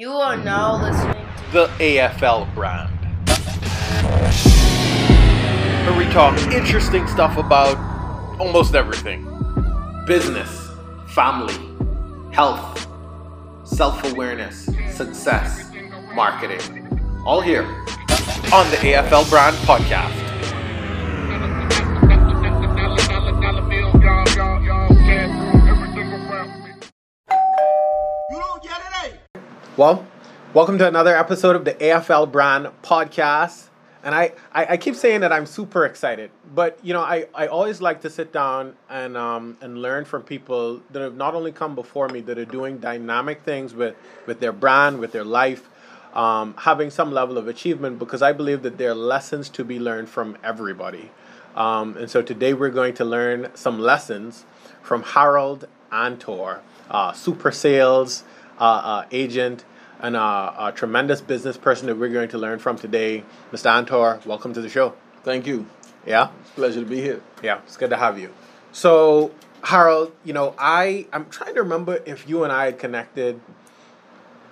You are now listening to the AFL brand. Where we talk interesting stuff about almost everything business, family, health, self awareness, success, marketing. All here on the AFL brand podcast. Well, welcome to another episode of the AFL Brand Podcast. And I, I, I, keep saying that I'm super excited, but you know, I, I always like to sit down and um, and learn from people that have not only come before me, that are doing dynamic things with, with their brand, with their life, um, having some level of achievement, because I believe that there are lessons to be learned from everybody. Um, and so today we're going to learn some lessons from Harold Antor, uh, super sales uh, uh, agent and a, a, tremendous business person that we're going to learn from today. Mr. Antor, welcome to the show. Thank you. Yeah? Pleasure to be here. Yeah, it's good to have you. So, Harold, you know, I, I'm trying to remember if you and I had connected.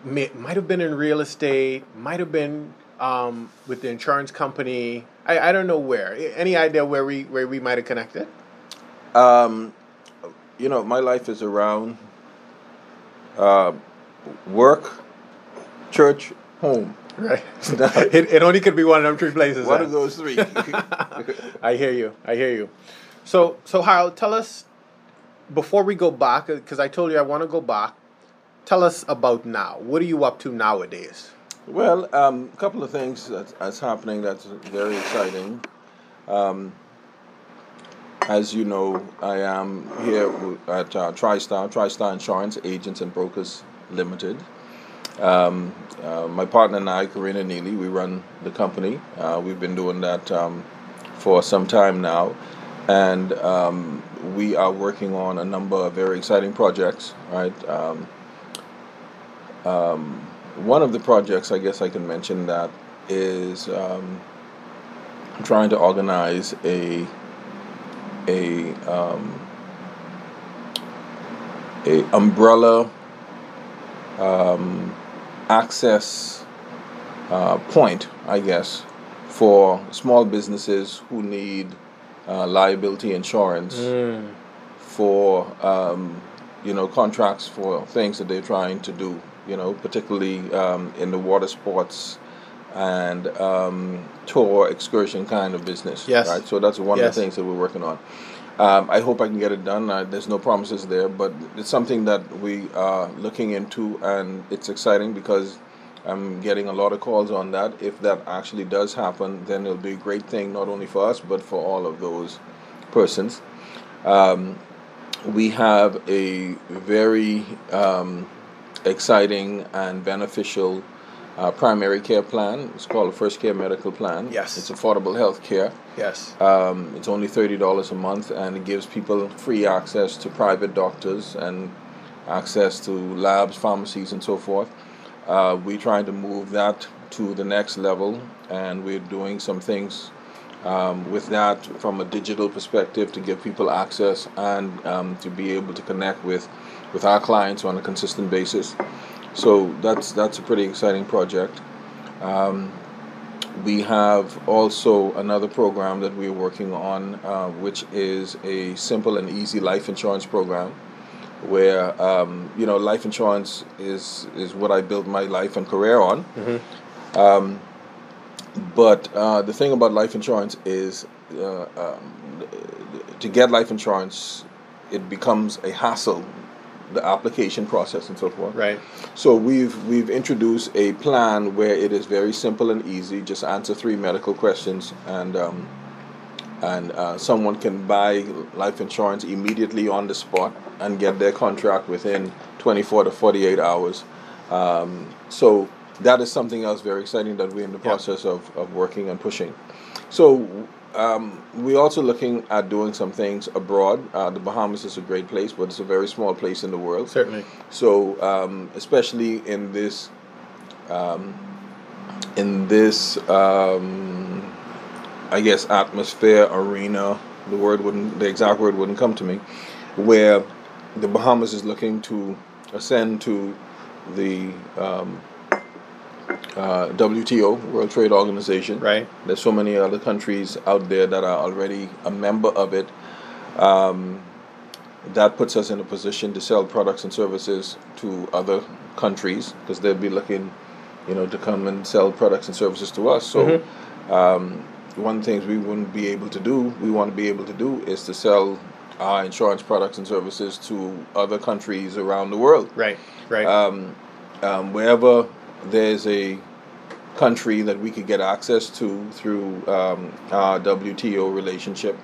May, might have been in real estate, might have been um, with the insurance company. I, I don't know where. Any idea where we where we might have connected? Um, you know, my life is around uh, work, church, home. Right. it, it only could be one of them three places. One of those three. I hear you. I hear you. So, so Harold, tell us before we go back, because I told you I want to go back. Tell us about now. What are you up to nowadays? Well, um, a couple of things that's, that's happening that's very exciting. Um, as you know, I am here at uh, TriStar, TriStar Insurance Agents and Brokers Limited. Um, uh, my partner and I, Karina Neely, we run the company. Uh, we've been doing that um, for some time now, and um, we are working on a number of very exciting projects. Right. Um, um, one of the projects, I guess I can mention that is um, trying to organize a a a umbrella um, access uh, point, I guess, for small businesses who need uh, liability insurance mm. for um, you know contracts for things that they're trying to do. You know, particularly um, in the water sports and um, tour excursion kind of business. Yes. Right. So that's one yes. of the things that we're working on. Um, I hope I can get it done. Uh, there's no promises there, but it's something that we are looking into, and it's exciting because I'm getting a lot of calls on that. If that actually does happen, then it'll be a great thing not only for us but for all of those persons. Um, we have a very um, exciting and beneficial uh, primary care plan. It's called a First Care Medical Plan. Yes. It's affordable health care. Yes. Um, it's only $30 a month and it gives people free access to private doctors and access to labs, pharmacies, and so forth. Uh, we're trying to move that to the next level and we're doing some things um, with that from a digital perspective to give people access and um, to be able to connect with, with our clients on a consistent basis. So that's that's a pretty exciting project. Um, we have also another program that we're working on, uh, which is a simple and easy life insurance program, where um, you know life insurance is is what I built my life and career on. Mm-hmm. Um, but uh, the thing about life insurance is uh, um, to get life insurance, it becomes a hassle the application process and so forth. Right. So we've we've introduced a plan where it is very simple and easy. Just answer three medical questions, and um, and uh, someone can buy life insurance immediately on the spot and get their contract within 24 to 48 hours. Um, so that is something else very exciting that we're in the process of, of working and pushing. So um, we're also looking at doing some things abroad. Uh, the Bahamas is a great place, but it's a very small place in the world. Certainly. So, um, especially in this, um, in this, um, I guess, atmosphere arena, the word wouldn't, the exact word wouldn't come to me, where the Bahamas is looking to ascend to the um, uh, WTO, World Trade Organization. Right. There's so many other countries out there that are already a member of it. Um, that puts us in a position to sell products and services to other countries because they'll be looking, you know, to come and sell products and services to us. So, um, one of the things we wouldn't be able to do, we want to be able to do, is to sell our insurance products and services to other countries around the world. Right. Right. Um, um, wherever there's a country that we could get access to through um, our WTO relationship,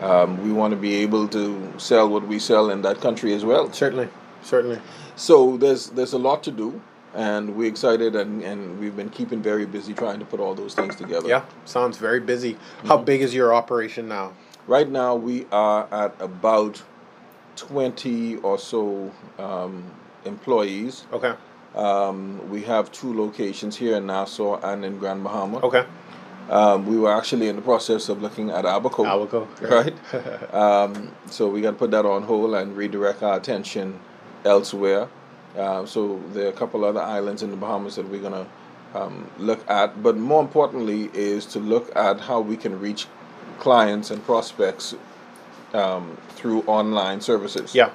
um, we want to be able to sell what we sell in that country as well. certainly. Certainly. So there's there's a lot to do, and we're excited, and, and we've been keeping very busy trying to put all those things together. Yeah. Sounds very busy. How Mm-hmm. big is your operation now? Right now we are at about twenty or so um, employees. Okay. Um, we have two locations here in Nassau and in Grand Bahama. Okay. Um, we were actually in the process of looking at Abaco. Abaco, Right. um, so we got to put that on hold and redirect our attention elsewhere. Uh, so there are a couple other islands in the Bahamas that we're going to um, look at. But more importantly is to look at how we can reach clients and prospects um, through online services. Yeah.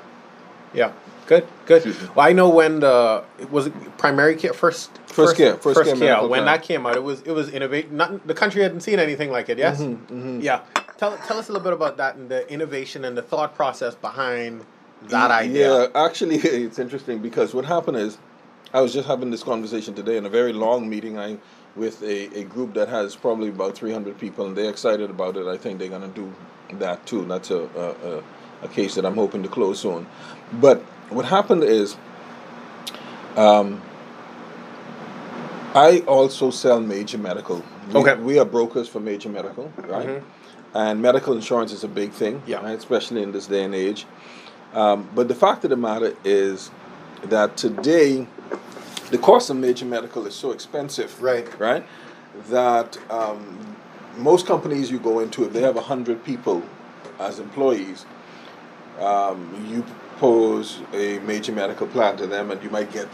Yeah. Good. Good. Well, I know when the it was it primary care first First care, first care medical when plan. that came out it was it was innovate not the country hadn't seen anything like it yes Mm-hmm, yeah tell tell us a little bit about that and the innovation and the thought process behind that idea Yeah, actually, it's interesting because what happened is, I was just having this conversation today in a very long meeting. I with a, a group that has probably about 300 people, and they're excited about it. I think they're going to do that too. And that's a, a, a, a case that I'm hoping to close soon. But what happened is, um, I also sell major medical. We, Okay. We are brokers for major medical, right? And medical insurance is a big thing, Yeah. right? especially in this day and age. Um, but the fact of the matter is that today, the cost of major medical is so expensive, Right. Right, that um, most companies you go into, if they have hundred people as employees, um, you propose a major medical plan to them, and you might get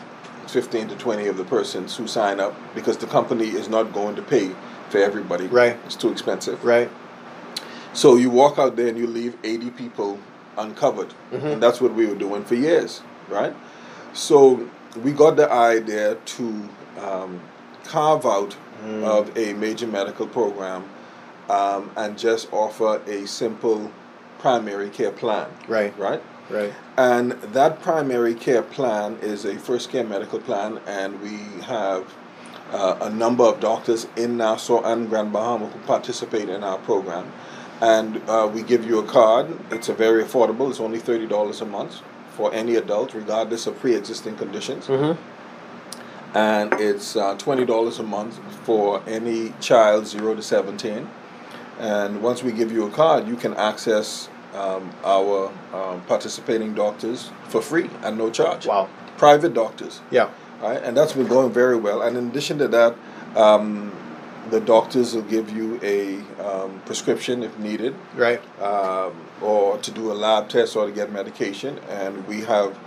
fifteen to twenty of the persons who sign up because the company is not going to pay for everybody. Right. it's too expensive. right So you walk out there and you leave 80 people uncovered. And that's what we were doing for years, right? So we got the idea to um, carve out of a major medical program um, and just offer a simple primary care plan, right right? Right And that primary care plan is a first care medical plan, and we have uh, a number of doctors in Nassau and Grand Bahama who participate in our program. And uh, we give you a card. It's a very affordable. It's only thirty dollars a month for any adult, regardless of pre-existing conditions. And it's uh, twenty dollars a month for any child zero to seventeen. And once we give you a card, you can access um, our um, participating doctors for free and no charge. wow Private doctors, yeah right? And that's been going very well. And in addition to that, um, the doctors will give you a um, prescription if needed, right um, or to do a lab test or to get medication. And we have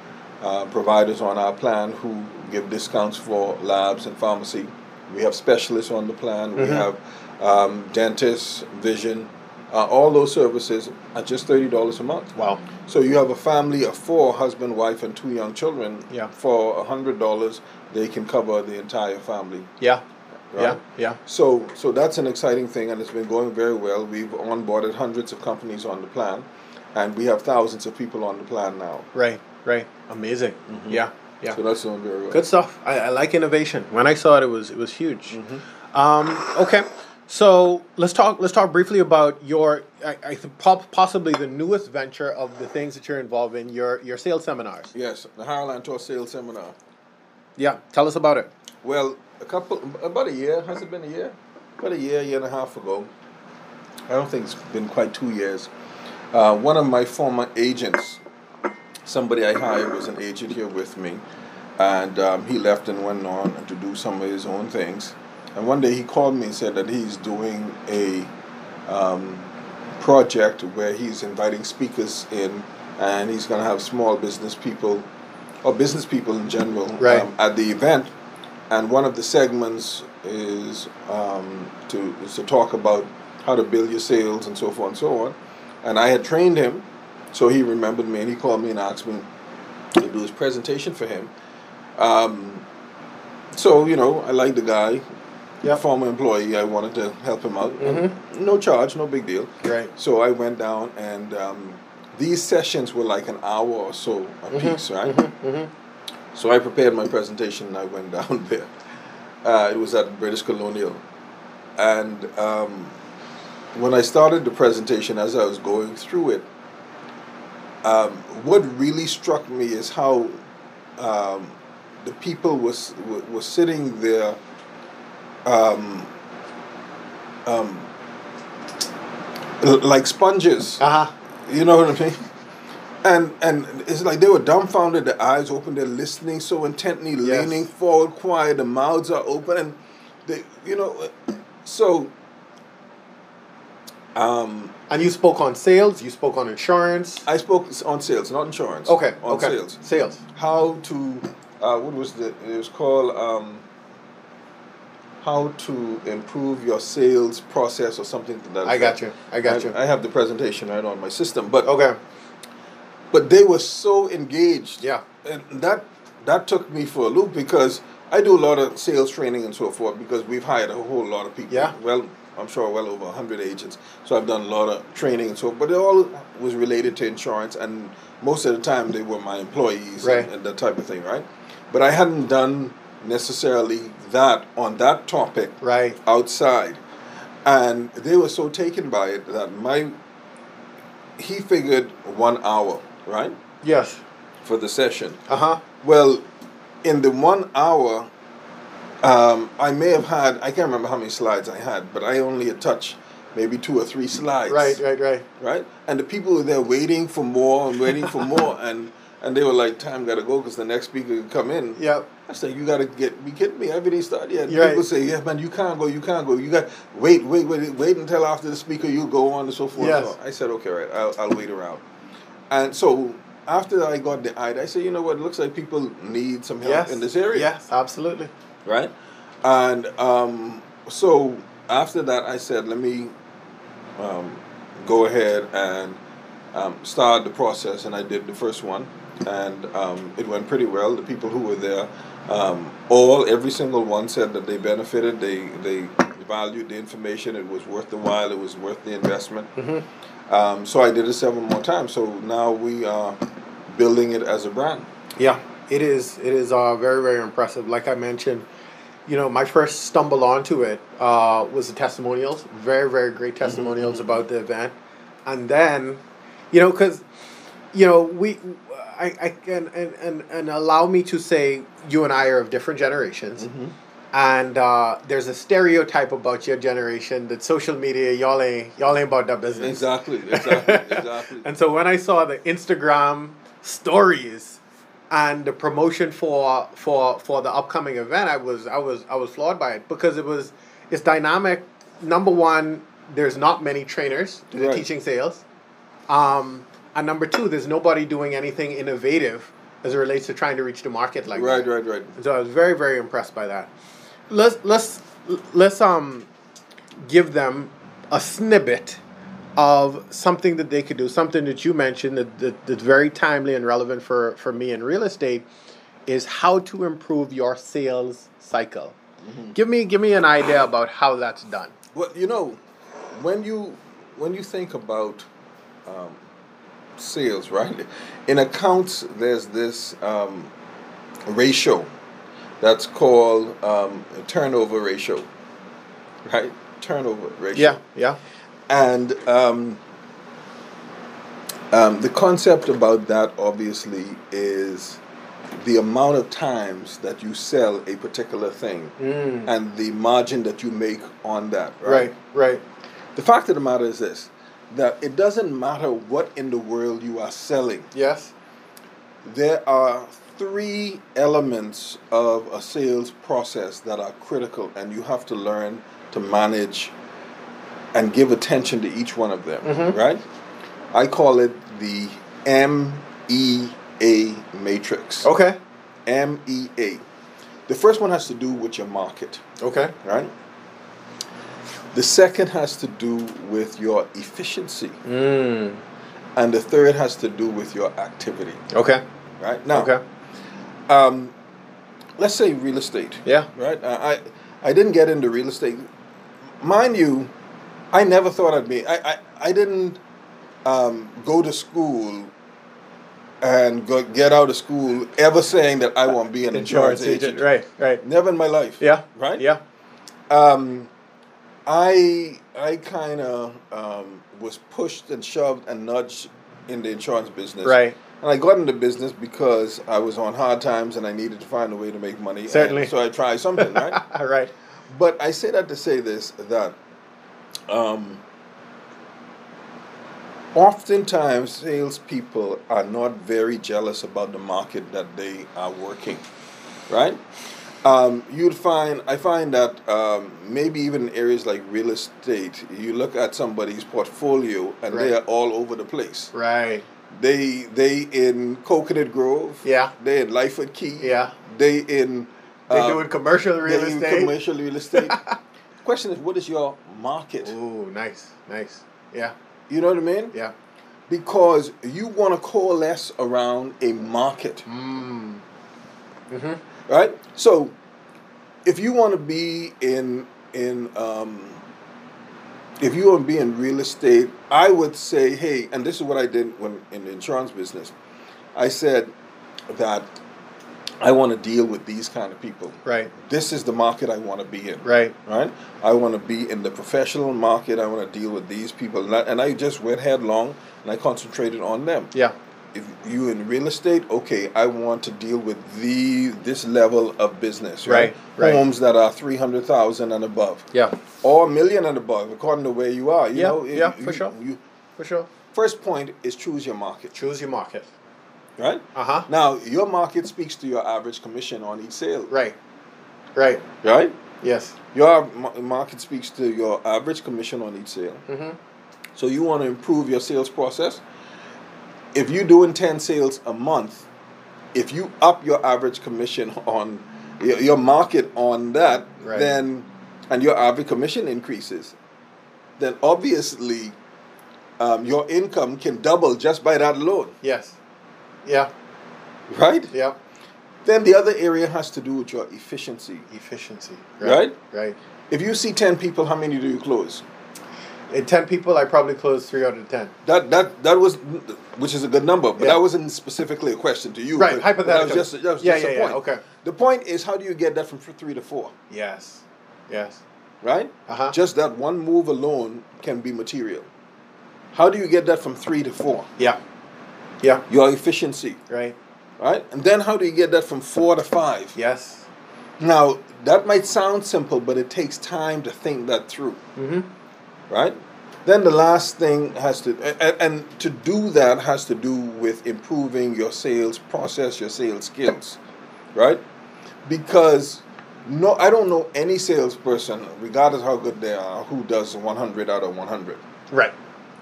uh, providers on our plan who give discounts for labs and pharmacy. We have specialists on the plan. We have um, dentists, vision, uh, all those services at just thirty dollars a month. wow So you have a family of four, husband, wife, and two young children. Yeah. For a hundred dollars, they can cover the entire family. yeah Right? yeah yeah So, so that's an exciting thing, and it's been going very well. We've onboarded hundreds of companies on the plan, and we have thousands of people on the plan now. right right amazing yeah yeah So that's doing very well. Good stuff. I, I like innovation. When I saw it, it was it was huge. Mm-hmm. Um, okay, so let's talk. Let's talk briefly about your. I, I possibly the newest venture of the things that you're involved in. Your your sales seminars. Yes, the Harold Antor Sales Seminar. Yeah, tell us about it. Well, a couple, about a year. Has it been a year? About a year, year and a half ago. I don't think it's been quite two years. Uh, one of my former agents, somebody I hired, was an agent here with me, and um, he left and went on to do some of his own things. And one day he called me and said that he's doing a um, project where he's inviting speakers in, and he's going to have small business people, or business people in general, Right. um, at the event and one of the segments is um, to is to talk about how to build your sales and so forth and so on. And I had trained him, so he remembered me and he called me and asked me to do his presentation for him. Um, so you know, I like the guy. Yep. Former employee, I wanted to help him out. Mhm. No charge, no big deal. Right. So I went down, and um, these sessions were like an hour or so a piece, right? Mm-hmm. So I prepared my presentation, and I went down there. Uh, it was at British Colonial, and um, when I started the presentation, as I was going through it, um, what really struck me is how um, the people was were, were sitting there. Um, um, like sponges, Uh huh. you know what I mean? And and it's like they were dumbfounded, their eyes open, they're listening so intently, Yes. leaning forward, quiet, the mouths are open, and they, you know, so. Um, And you spoke on sales. You spoke on insurance. I spoke on sales, not insurance. Okay. on okay. sales. Sales. How to, uh, what was the? It was called um, how to improve your sales process or something to that. I got you. I got you. I have the presentation right on my system, but Okay. but they were so engaged. Yeah. and that that took me for a loop because I do a lot of sales training and so forth because we've hired a whole lot of people. Yeah. Well, I'm sure well over hundred agents. So I've done a lot of training and so, but it all was related to insurance, and most of the time they were my employees Right. and, and that type of thing, right? But I hadn't done necessarily that on that topic Right. outside, and they were so taken by it that my he figured one hour, right, Yes. for the session. Uh huh. Well, in the one hour, um, I may have had, I can't remember how many slides I had, but I only had touched maybe two or three slides. Right. Right. Right. Right? And the people were there waiting for more and waiting for more. And, and they were like, time gotta go because the next speaker could come in. Yep. I said, you gotta get, be kidding me. I haven't even started yet. You're People right. say, yeah, man, you can't go, you can't go. You got, wait, wait, wait, wait until after the speaker, you go on and so forth. Yes. So I said, okay, right, I'll, I'll wait around. And so after I got the ID, I said, you know what, it looks like people need some help Yes. in this area. Yes. Absolutely. Right? And um, so after that, I said, let me um, go ahead and um, start the process. And I did the first one. And um, it went pretty well. The people who were there, um, all, every single one said that they benefited, they, they valued the information, it was worth the while, it was worth the investment. Um, so I did it seven more times. So now we are building it as a brand. Yeah, it is. It is uh, very, very impressive. Like I mentioned, you know, my first stumble onto it uh, was the testimonials. Very, very great testimonials about the event, and then, you know, because, you know, we, I, I can and, and and allow me to say, you and I are of different generations. And uh, there's a stereotype about your generation that social media, y'all ain't, y'all ain't about that business. Exactly, exactly, exactly. And so when I saw the Instagram stories and the promotion for for for the upcoming event, I was I was I was floored by it because it was it's dynamic. Number one, there's not many trainers that are Right. teaching sales, um, and number two, there's nobody doing anything innovative as it relates to trying to reach the market like Right, that. right, right. And so I was very very impressed by that. Let's let's let's um give them a snippet of something that they could do, something that you mentioned that, that that's very timely and relevant for for me in real estate, is how to improve your sales cycle. Give me give me an idea about how that's done. Well, you know, when you when you think about um, sales, right? In accounts, there's this um, ratio that's called um, turnover ratio, right? Turnover ratio. Yeah, yeah, And um, um, the concept about that obviously is the amount of times that you sell a particular thing and the margin that you make on that, right? right, right. The fact of the matter is this that it doesn't matter what in the world you are selling, Yes, there are three elements of a sales process that are critical, and you have to learn to manage and give attention to each one of them, mm-hmm. right? I call it the MEA matrix. okay, MEA. The first one has to do with your market, Okay. right? The second has to do with your efficiency, Mm. and the third has to do with your activity, Okay. right? Now, Okay. um, let's say real estate. Yeah. Right. I, I I didn't get into real estate. Mind you, I never thought I'd be. I I, I didn't um, go to school and go, get out of school ever saying that I want to be an insurance, agent. Right. Right. Never in my life. Yeah. Right. Yeah. Um, I I kind of um, was pushed and shoved and nudged in the insurance business. Right. And I got into business because I was on hard times and I needed to find a way to make money. and Certainly. so I tried something, right? right. But I say that to say this that um, oftentimes salespeople are not very jealous about the market that they are working, right? Um, you'd find I find that um, maybe even in areas like real estate, you look at somebody's portfolio and they are all over the place. Right. They they in Coconut Grove. Yeah. They in Lyford Cay. Yeah. They in. They uh, doing commercial real they estate. Commercial real estate. Question is, what is your market? Ooh, nice. Nice. Yeah. You know what I mean? Yeah. Because you want to coalesce around a market, Mm. Mm-hmm. Right? So, if you want to be in in um, if you want to be in real estate, I would say, hey, and this is what I did when in the insurance business. I said that I want to deal with these kind of people. Right. This is the market I want to be in. Right. right? I want to be in the professional market. I want to deal with these people, and I, and I just went headlong and I concentrated on them. Yeah. If you in real estate, okay, I want to deal with the this level of business, right? Right, right. Homes that are three hundred thousand and above, Yeah. or a million and above, according to where you are. You Yeah, know, yeah, you- for sure. You, For sure. first point is choose your market, Choose your market. right? Uh huh. Now, your market speaks to your average commission on each sale, Right. Right. right? Yes. Your market speaks to your average commission on each sale. Mm-hmm. So you want to improve your sales process. If you're doing 10 sales a month, if you up your average commission on your, your market on that, Right. then and your average commission increases, then obviously um, your income can double just by that alone, Yes. Yeah. right? Yeah. Then the other area has to do with your efficiency. Efficiency. Right? Right. If you see 10 people, how many do you close? In ten people, I probably closed three out of ten. That that that was, which is a good number, but Yeah. that wasn't specifically a question to you. Right, but- but hypothetical. That was just, that was Yeah, just yeah, a yeah, point. okay. The point is, how do you get that from three to four? Yes. Yes. Right? Uh-huh. Just that one move alone can be material. How do you get that from three to four? Yeah. Yeah. Your efficiency, Right. right? And then how do you get that from four to five? Yes. Now that might sound simple, but it takes time to think that through. Mm-hmm. Right? Then the last thing has to, and, and to do that has to do with improving your sales process, your sales skills, right? Because no, I don't know any salesperson, regardless how good they are, who does 100 out of 100, Right.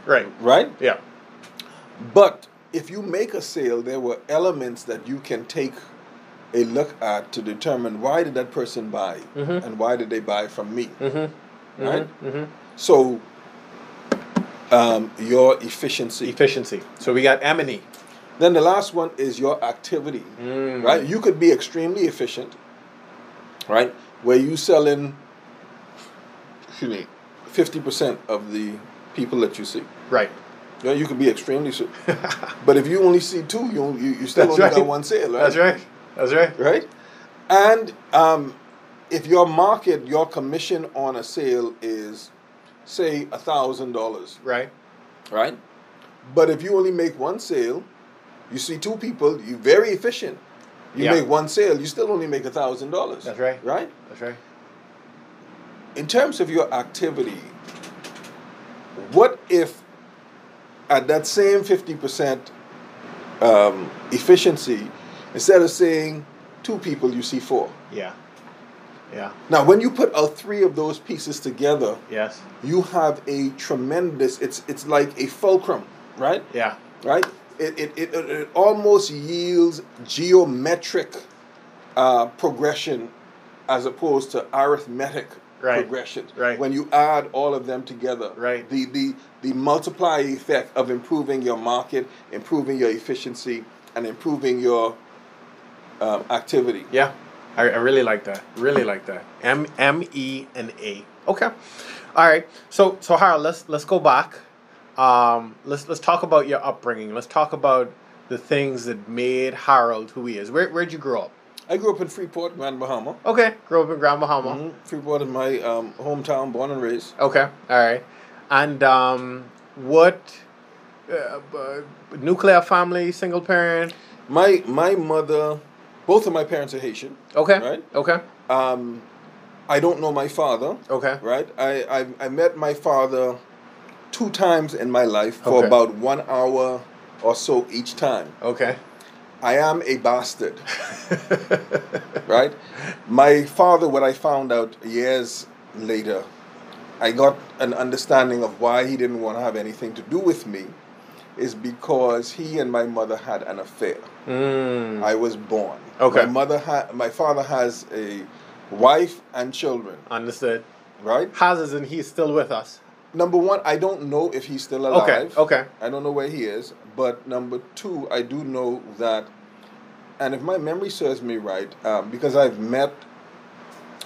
Right. right? Yeah. But if you make a sale, there were elements that you can take a look at to determine why did that person buy Mhm. and why did they buy from me, Mm-hmm. right? Mm-hmm. So, um, your efficiency. Efficiency. So we got M and E. Then the last one is your activity, Mm. right? You could be extremely efficient, right? Where you sell in, excuse me, fifty percent of the people that you see. Right. Yeah, you could be extremely, but if you only see two, you you, you still That's only right. got one sale, right? That's right. That's right. Right, and um, if your market, your commission on a sale is, say, a thousand dollars, Right. right? But if you only make one sale, you see two people, you're very efficient. You Yeah. make one sale, you still only make a thousand dollars. That's right. Right? That's right. In terms of your activity, what if at that same fifty percent um, efficiency, instead of saying two people, you see four? Yeah. Yeah. Now, when you put all three of those pieces together, Yes. you have a tremendous. It's it's like a fulcrum, right? Yeah. right? It, it, it, it, almost yields geometric uh, progression as opposed to arithmetic Right. progression. Right. When you add all of them together, Right. the, the, the multiply effect of improving your market, improving your efficiency, and improving your um, activity. Yeah, I, I really like that. Really like that. M M E and A. Okay. All right. So so Harold, let's let's go back. Um, let's let's talk about your upbringing. Let's talk about the things that made Harold who he is. Where where'd you grow up? I grew up in Freeport, Grand Bahama. Okay, grew up in Grand Bahama. Mhm. Freeport is my um, hometown, born and raised. Okay. All right. And um, what uh, uh, nuclear family, single parent? My my mother, both of my parents are Haitian. Okay. Right. Okay. Um, I don't know my father. Okay. Right. I, I I met my father two times in my life for Okay. about one hour or so each time. Okay. I am a bastard. right? My father, what I found out years later, I got an understanding of why he didn't want to have anything to do with me, is because he and my mother had an affair. Mm. I was born. Okay. My mother had my father has a wife and children, Understood. right? Has is and he's still with us. Number one, I don't know if he's still Okay. alive. Okay. I don't know where he is. But number two, I do know that, and if my memory serves me right, um, because I've met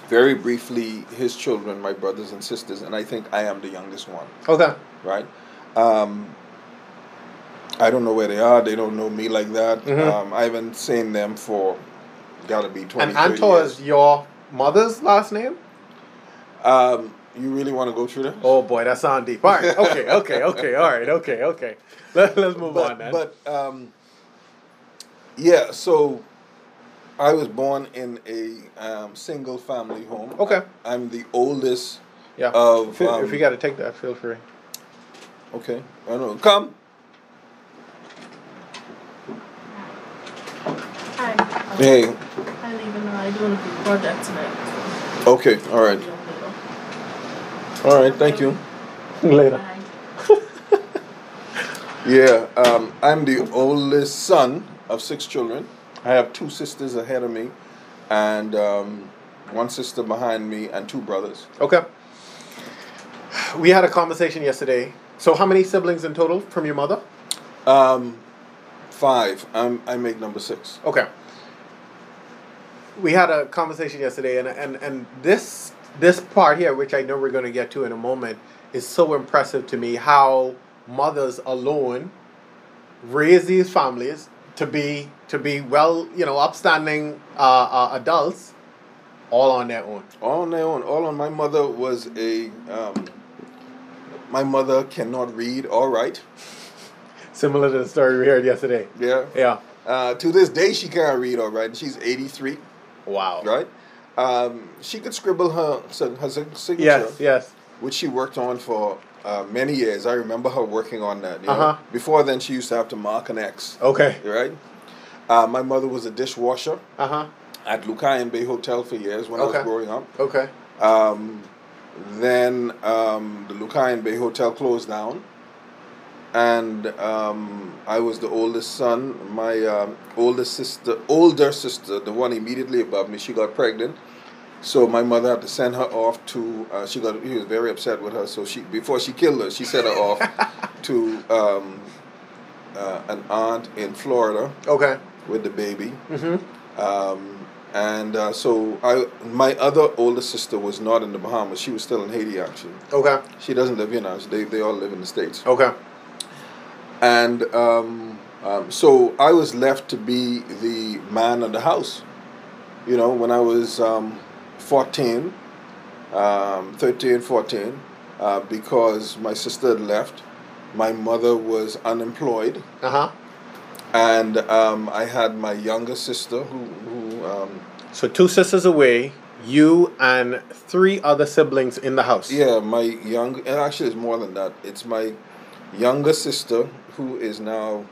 very briefly his children, my brothers and sisters, and I think I am the youngest one, Okay. right? Um, I don't know where they are. They don't know me like that. Mhm. Um, I haven't seen them for gotta be 20 And 30 Anto is your mother's last name? Um, you really want to go through that? Oh boy, that sounds deep. All right. Okay. Okay. Okay. All right. Okay. Okay. Let, let's move but, on then. But um, yeah, so I was born in a um, single family home. Okay. I'm the oldest yeah. of. if, you- if um, you got to take that, feel free. Okay, I don't know. Come. Hi. Hey. I live in I do a project tonight. Okay. All right. All right. Thank you. Later. Yeah. Um, I'm the oldest son of six children. I have two sisters ahead of me, and um, one sister behind me, and two brothers. Okay. We had a conversation yesterday. So, how many siblings in total from your mother? Um, five. I'm, I make number six. Okay. We had a conversation yesterday, and and and this this part here, which I know we're going to get to in a moment, is so impressive to me. How mothers alone raise these families to be to be well, you know, upstanding uh, uh, adults, all on their own. All on their own. All on. My mother was a. Um, my mother cannot read or write. Similar to the story we heard yesterday. Yeah. Yeah. Uh, to this day, she can't read or write. She's 83, Wow. right? Um, she could scribble her, her signature, Yes. Yes. which she worked on for uh, many years. I remember her working on that. Uh-huh. Before then, she used to have to mark an X, Okay. right? Uh, my mother was a dishwasher Uh huh. at Lucayan Bay Hotel for years when I was growing up. Okay. Um, then um, the Lucayan Bay Hotel closed down, and um, I was the oldest son. My um, oldest sister, older sister, the one immediately above me, she got pregnant. So my mother had to send her off to. Uh, she got. He was very upset with her. So she before she killed her, she sent her off to um, uh, an aunt in Florida Okay. with the baby. Mm-hmm. Um, and uh, so I, my other older sister was not in the Bahamas. She was still in Haiti, actually. Okay. She doesn't live here now. They, they all live in the States. Okay. And um, um, so I was left to be the man of the house. You know, when I was um, 14, um, 13, 14, uh, because my sister had left, my mother was unemployed. Uh huh. And um, I had my younger sister who, who um, So two sisters away, you and three other siblings in the house. Yeah, my young, and actually it's more than that. It's my younger sister who is now,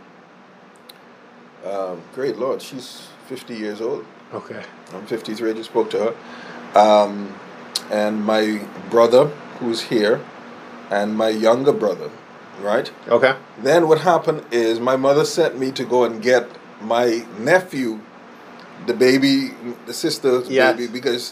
um, great Lord, she's 50 years old. Okay. I'm 53, I just spoke to her. Um, and my brother who's here, and my younger brother, right? Okay. Then what happened is my mother sent me to go and get my nephew, the baby, the sister's Yes. baby, because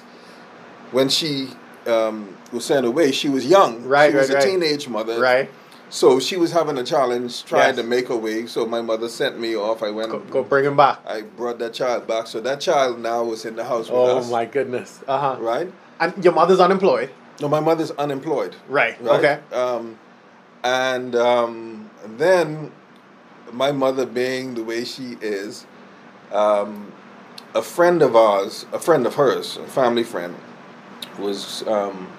when she um, was sent away, she was young. Right, She was right, a right. teenage mother. Right. So she was having a challenge trying Yes. to make her way. So my mother sent me off. I went. Go, go bring him back. I brought that child back. So that child now was in the house with Oh us. my goodness. Uh huh. Right. And your mother's unemployed. No, my mother's unemployed. Right. Right? Okay. Um, and um, then my mother, being the way she is, um, a friend of ours, a friend of hers, a family friend, was um,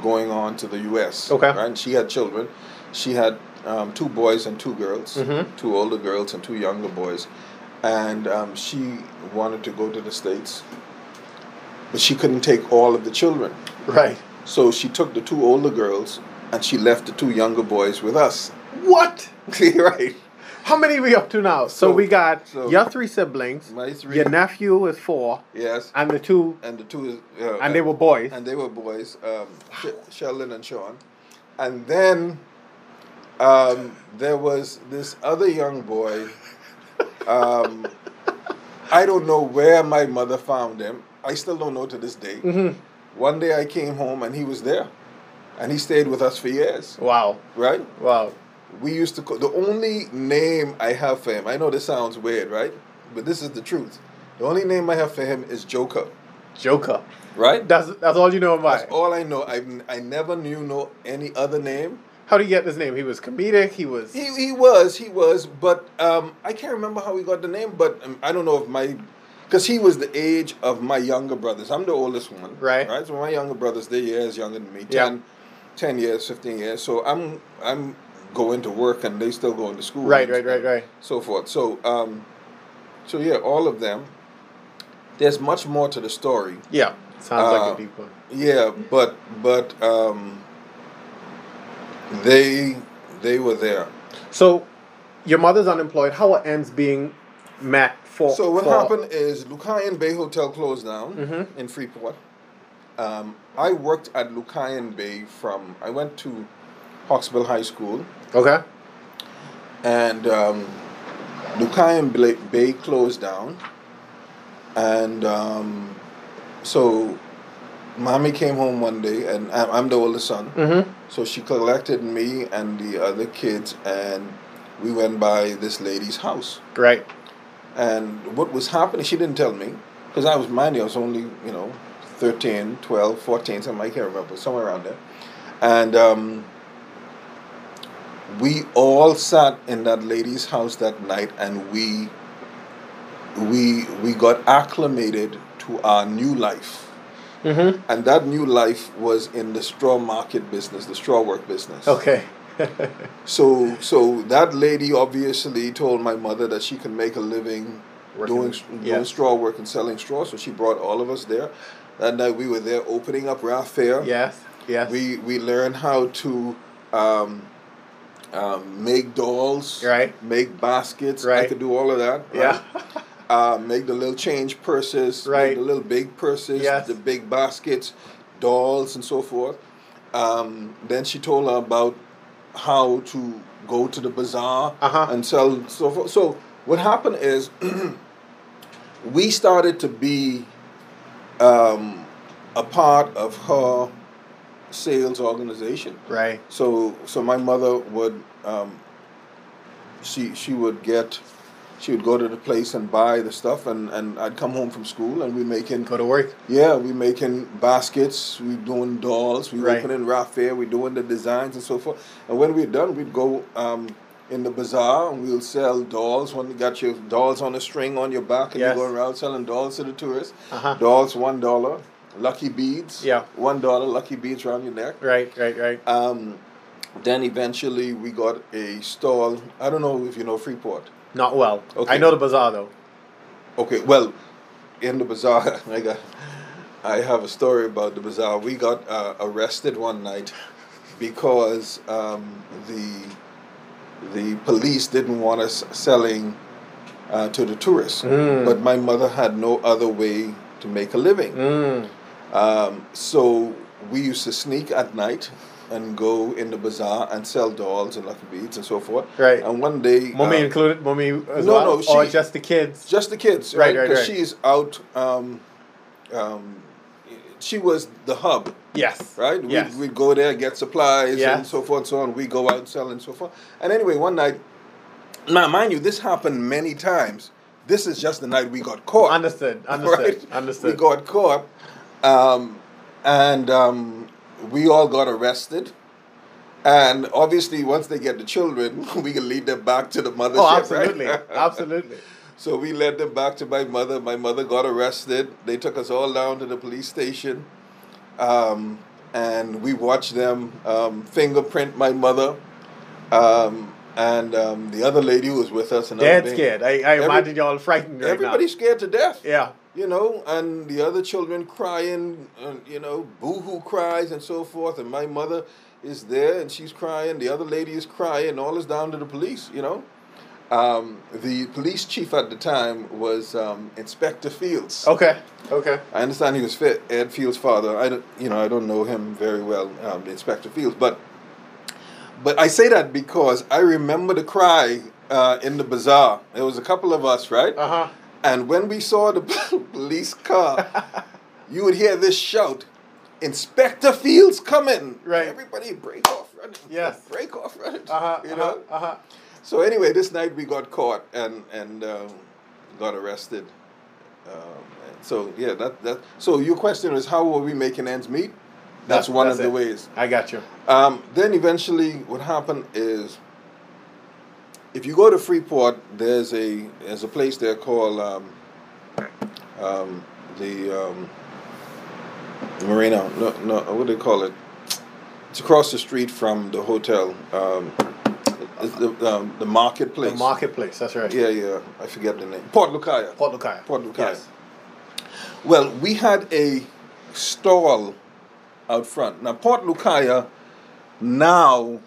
going on to the U.S. Okay. Right? And she had children. She had um, two boys and two girls, Mhm. two older girls and two younger boys, and um, she wanted to go to the states, but she couldn't take all of the children. Right. So she took the two older girls and she left the two younger boys with us. What? right. How many are we up to now? So, So- we got so- your three siblings. My three. Your nephew is four, yes. and the two, And the two. Uh, and they were boys. And they were boys, um, Sh- Sheldon and Sean. And then um, there was this other young boy. Um, I don't know where my mother found him. I still don't know to this day. Mhm. One day I came home and he was there. And he stayed with us for years, Wow. right? Wow. We used to call the only name I have for him. I know this sounds weird, right? But this is the truth. The only name I have for him is Joker, Joker. right? That's that's all you know about. That's all I know. I I never knew no any other name. How do you get this name? He was comedic. He was. He he was he was, but um, I can't remember how he got the name. But um, I don't know if my because he was the age of my younger brothers. I'm the oldest one, Right. Right. So my younger brothers, they're years younger than me. Yeah. 10, 10 years, fifteen years. So I'm I'm going to work and they still going to school. Right, right, right, right. so forth. So, um, so yeah, all of them. There's much more to the story. Yeah. Sounds like Uh, a deep one. Yeah, but but um, they they were there. So, your mother's unemployed. How are ends being met for? So what for- happened is Lucayan Bay Hotel closed down Mhm. in Freeport. Um, I worked at Lucayan Bay from I went to Hawksbill High School Okay. and um, Lucayan Bay closed down, and um, so mommy came home one day, and I'm the oldest son, Mm-hmm. so she collected me and the other kids, and we went by this lady's house. Right. And what was happening, she didn't tell me, because I was minding, I was only, you know, 13, 12, 14, something, I can't remember, somewhere around there. And um, we all sat in that lady's house that night and we we we got acclimated to our new life. Mm-hmm. And that new life was in the straw market business, the straw work business. Okay. So so that lady obviously told my mother that she could make a living Working- doing yeah. doing straw work and selling straw. So she brought all of us there. That night we were there opening up Raffia. yes. Yes. We we learned how to um, um, make dolls. Right. Make baskets. Right. I Right. could do all of that. yeah. uh, make the little change purses, Right. the little big purses, Yes. the big baskets, dolls, and so forth. Um, then she told her about how to go to the bazaar Uh-huh. and sell so forth. So what happened is we started to be um, a part of her sales organization. right. So so my mother would um, she she would get she would go to the place and buy the stuff and, and I'd come home from school and we making Go to work. yeah we making baskets we doing dolls we Right. opening raffia we doing the designs and so forth and when we're done we'd go um, in the bazaar and we'll sell dolls when you got your dolls on a string on your back and Yes. you're going around selling dolls to the tourists Uh-huh. dolls one dollar lucky beads Yeah. one dollar lucky beads around your neck Right. Right. Right. um, then eventually we got a stall. I don't know if you know Freeport. Not well. Okay. I know the bazaar though. Okay, well, in the bazaar, I got, I have a story about the bazaar. We got uh, arrested one night because um, the the police didn't want us selling uh, to the tourists. Mm. But my mother had no other way to make a living. Mm. Um, so we used to sneak at night and go in the bazaar and sell dolls and lucky beads and so forth. Right. And one day, Mummy uh, included. Mummy as no, well. no, or just the kids. just the kids, Right, right? right, Because right. she's out um, um, she was the hub, Yes. right? Yes. We'd, we'd go there, get supplies and so forth and so on. We go out, sell and so forth. And anyway, one night, now mind you, this happened many times. This is just the night we got caught. Understood. Understood. Right? Understood. We got caught, um, and um, we all got arrested. And obviously, once they get the children, we can lead them back to the mothership. oh, right? absolutely. absolutely. So we led them back to my mother. My mother got arrested. They took us all down to the police station, um, and we watched them um, fingerprint my mother. Um, and um, the other lady was with us. Dead scared. I, I Every- imagine y'all frightened right Everybody's scared to death. Yeah. You know, and the other children crying, and you know, boo-hoo cries and so forth, and my mother is there and she's crying, the other lady is crying, all is down to the police, you know. Um, the police chief at the time was um, Inspector Fields. Okay. Okay. I understand he was Fit, Ed Fields' father. I don't, you know, I don't know him very well, um, Inspector Fields, but but I say that because I remember the cry uh, in the bazaar. There was a couple of us, right? Uh huh. And when we saw the police car, you would hear this shout, Inspector Fields coming. Right. Everybody break off running. Yes. Break off running. Uh huh. You know? Uh huh. So anyway, this night we got caught and, and um, got arrested. Um, so yeah, that, that so your question is how were we making ends meet? That's, one that's of the ways. I got you. Um, then eventually, what happened is, if you go to Freeport, there's a there's a place there called um, um, the um, Marina. No, no, what do they call it? It's across the street from the hotel. Um, the um, the marketplace. The marketplace. That's right. Yeah, yeah. I forget the name. Port Lucaya. Port Lucaya. Port Lucaya. Yes. Well, we had a stall out front. Now, Port Lucaya now,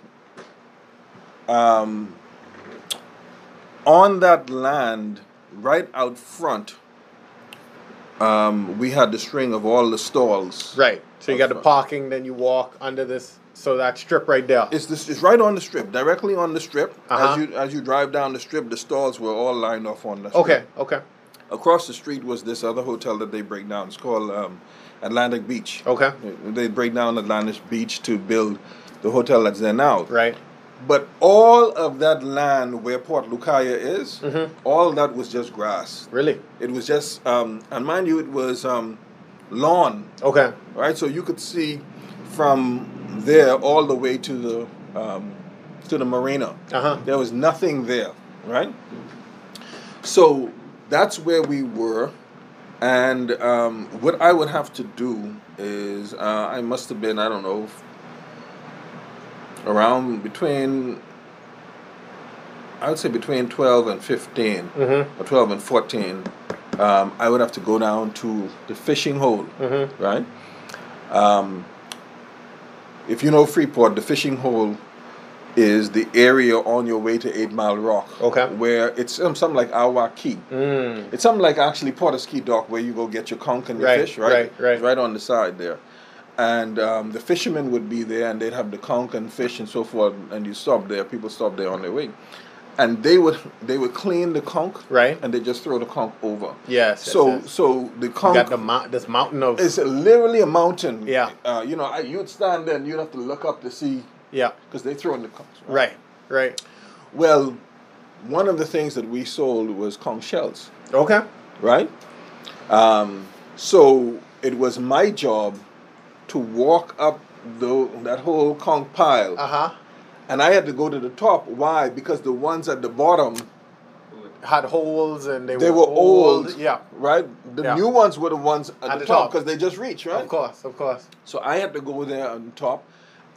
um, on that land, right out front, um, we had the string of all the stalls. Right. So you got the parking, then you walk under this. So that strip right there. It's this. It's right on the strip, directly on the strip. Uh-huh. As you as you drive down the strip, the stalls were all lined off on the strip. Okay. Okay. Across the street was this other hotel that they break down. It's called um, Atlantic Beach. Okay. They break down Atlantic Beach to build the hotel that's there now. Right. But all of that land where Port Lucaya is, Mhm. all that was just grass. Really. It was just, um, and mind you, it was um, lawn, Okay. right? So you could see from there all the way to the um, to the marina. Uh huh. There was nothing there, right? So that's where we were, and um, what I would have to do is uh, I must have been I don't know around between I would say between twelve and fifteen Mm-hmm. or twelve and fourteen. Um, I would have to go down to the fishing hole, Mm-hmm. right? Um, if you know Freeport, the fishing hole is the area on your way to Eight Mile Rock. Okay. Where it's um, something like Awa Key. Mm. It's something like actually Porter's Key Dock where you go get your conch and your Right, fish, right? right, right. It's right on the side there. And um, the fishermen would be there and they'd have the conch and fish and so forth and you stop there, people stop there on their way. And they would they would clean the conch Right. and they just throw the conch over. Yes. so yes. so the you conch got the mount, this mountain of. it's literally a mountain. Yeah. Uh, you know, I, you'd stand there and you'd have to look up to see yeah. because they throw in the conch. Right. Right. Well, one of the things that we sold was conch shells. Okay. right? Um, so it was my job to walk up the, that whole conch pile, Uh huh. and I had to go to the top. Why? Because the ones at the bottom, Had holes and they, they were old. Yeah. Right. The Yeah. new ones were the ones at, At the, the top top. because they just reach, right? Of course. Of course. So I had to go there on top,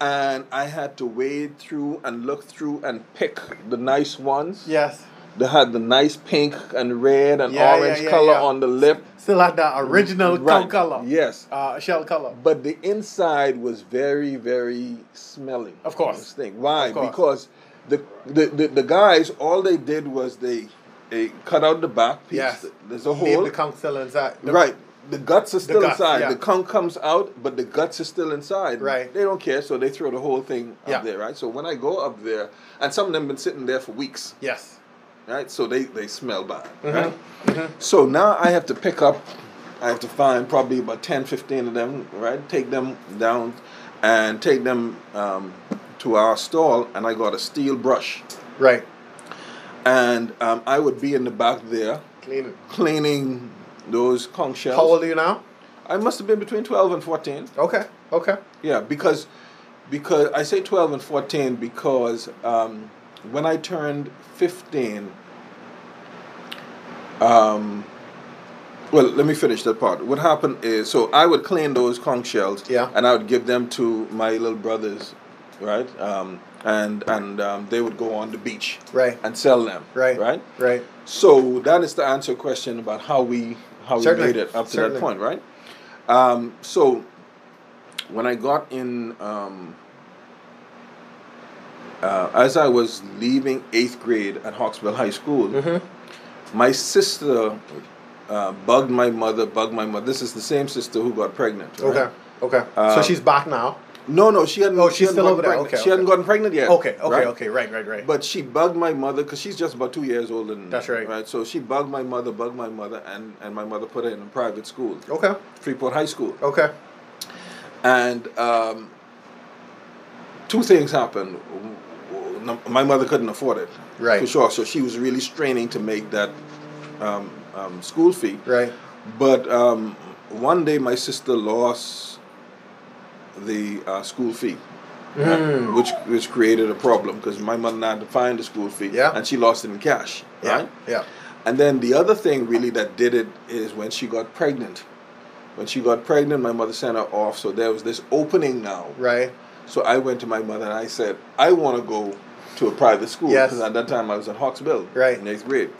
and I had to wade through and look through and pick the nice ones. Yes. They had the nice pink and red and Yeah, orange yeah, color yeah. on the lip. Still had the original Right. color. Yes. Uh, shell color. But the inside was very, very smelly. Of course. Thing. Why? Course. Because the, the, the, the guys, all they did was they, they cut out the back piece. Yes. There's a Leave hole. the conch still inside. The- right. The guts are still guts, inside. The conch comes out, but the guts are still inside. Right. They don't care, so they throw the whole thing up there, right? So when I go up there, and some of them been sitting there for weeks, Yes. Right? So they, they smell bad, Mhm. right? Mhm. So now I have to pick up I have to find probably about 10, 15 of them, right? Take them down and take them um, to our stall, and I got a steel brush. Right. And um, I would be in the back there Clean it. cleaning those conch shells. How old are you now? I must have been between 12 and 14. Okay. Okay. Yeah, because because I say 12 and 14 because um, when I turned 15, um, well, let me finish that part. What happened is, so I would clean those conch shells, Yeah. and I would give them to my little brothers, right? Um, and and um, they would go on the beach, Right. and sell them, Right. right? Right. So that is the answer question about how we how Certainly. we made it up to Certainly. that point, right? Um, so when I got in, um, uh, as I was leaving eighth grade at Hawksbill High School, Mm-hmm. my sister uh, bugged my mother, bugged my mother. This is the same sister who got pregnant. right? Okay. Okay. so Um, she's back now. No, no, she hadn't. Oh, she's hadn't still over there. pregnant. Okay, She hadn't gotten pregnant yet. Okay. Okay. right? Okay. Right. Right. Right. But she bugged my mother because she's just about two years older than That's right. Right. So she bugged my mother, bugged my mother, and, and my mother put her in a private school, okay. Freeport High School. Okay. And um, two things happened. My mother couldn't afford it, Right. For sure. So she was really straining to make that um, um, school fee. Right. But um, one day my sister lost the uh, school fee. Mm. Which which created a problem because my mother had to find the school fee, Yeah. and she lost it in cash, Yeah. right? Yeah. And then the other thing really that did it is when she got pregnant. When she got pregnant, my mother sent her off, so there was this opening now. Right. So I went to my mother and I said, I want to go to a private school Yes. because at that time I was at Hawksbill, Right. in eighth grade.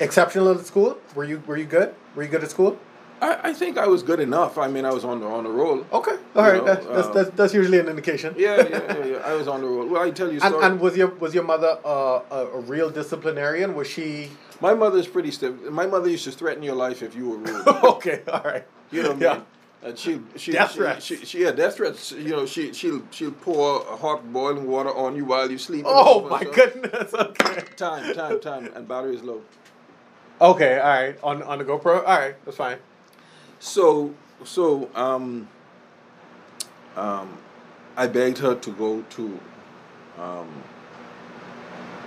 Exceptional at school? Were you Were you good? Were you good at school? I, I think I was good enough. I mean, I was on the on the roll. Okay. All right. know, that, that's, um, that's that's usually an indication. Yeah, yeah, yeah, yeah. I was on the roll. Well, I tell you, And, and was your was your mother uh, a, a real disciplinarian? Was she? my mother's pretty stiff. My mother used to threaten your life if you were rude. okay. All right. You know what Yeah. I mean? And she, she, Death she, threats. She, she, yeah, death threats. You know, she, she'll, she'll pour hot boiling water on you while you sleep. Oh my goodness. Okay. Time, time, time, and battery is low. Okay. All right. On on the GoPro. All right. That's fine. So, so, um, um, I begged her to go to, um,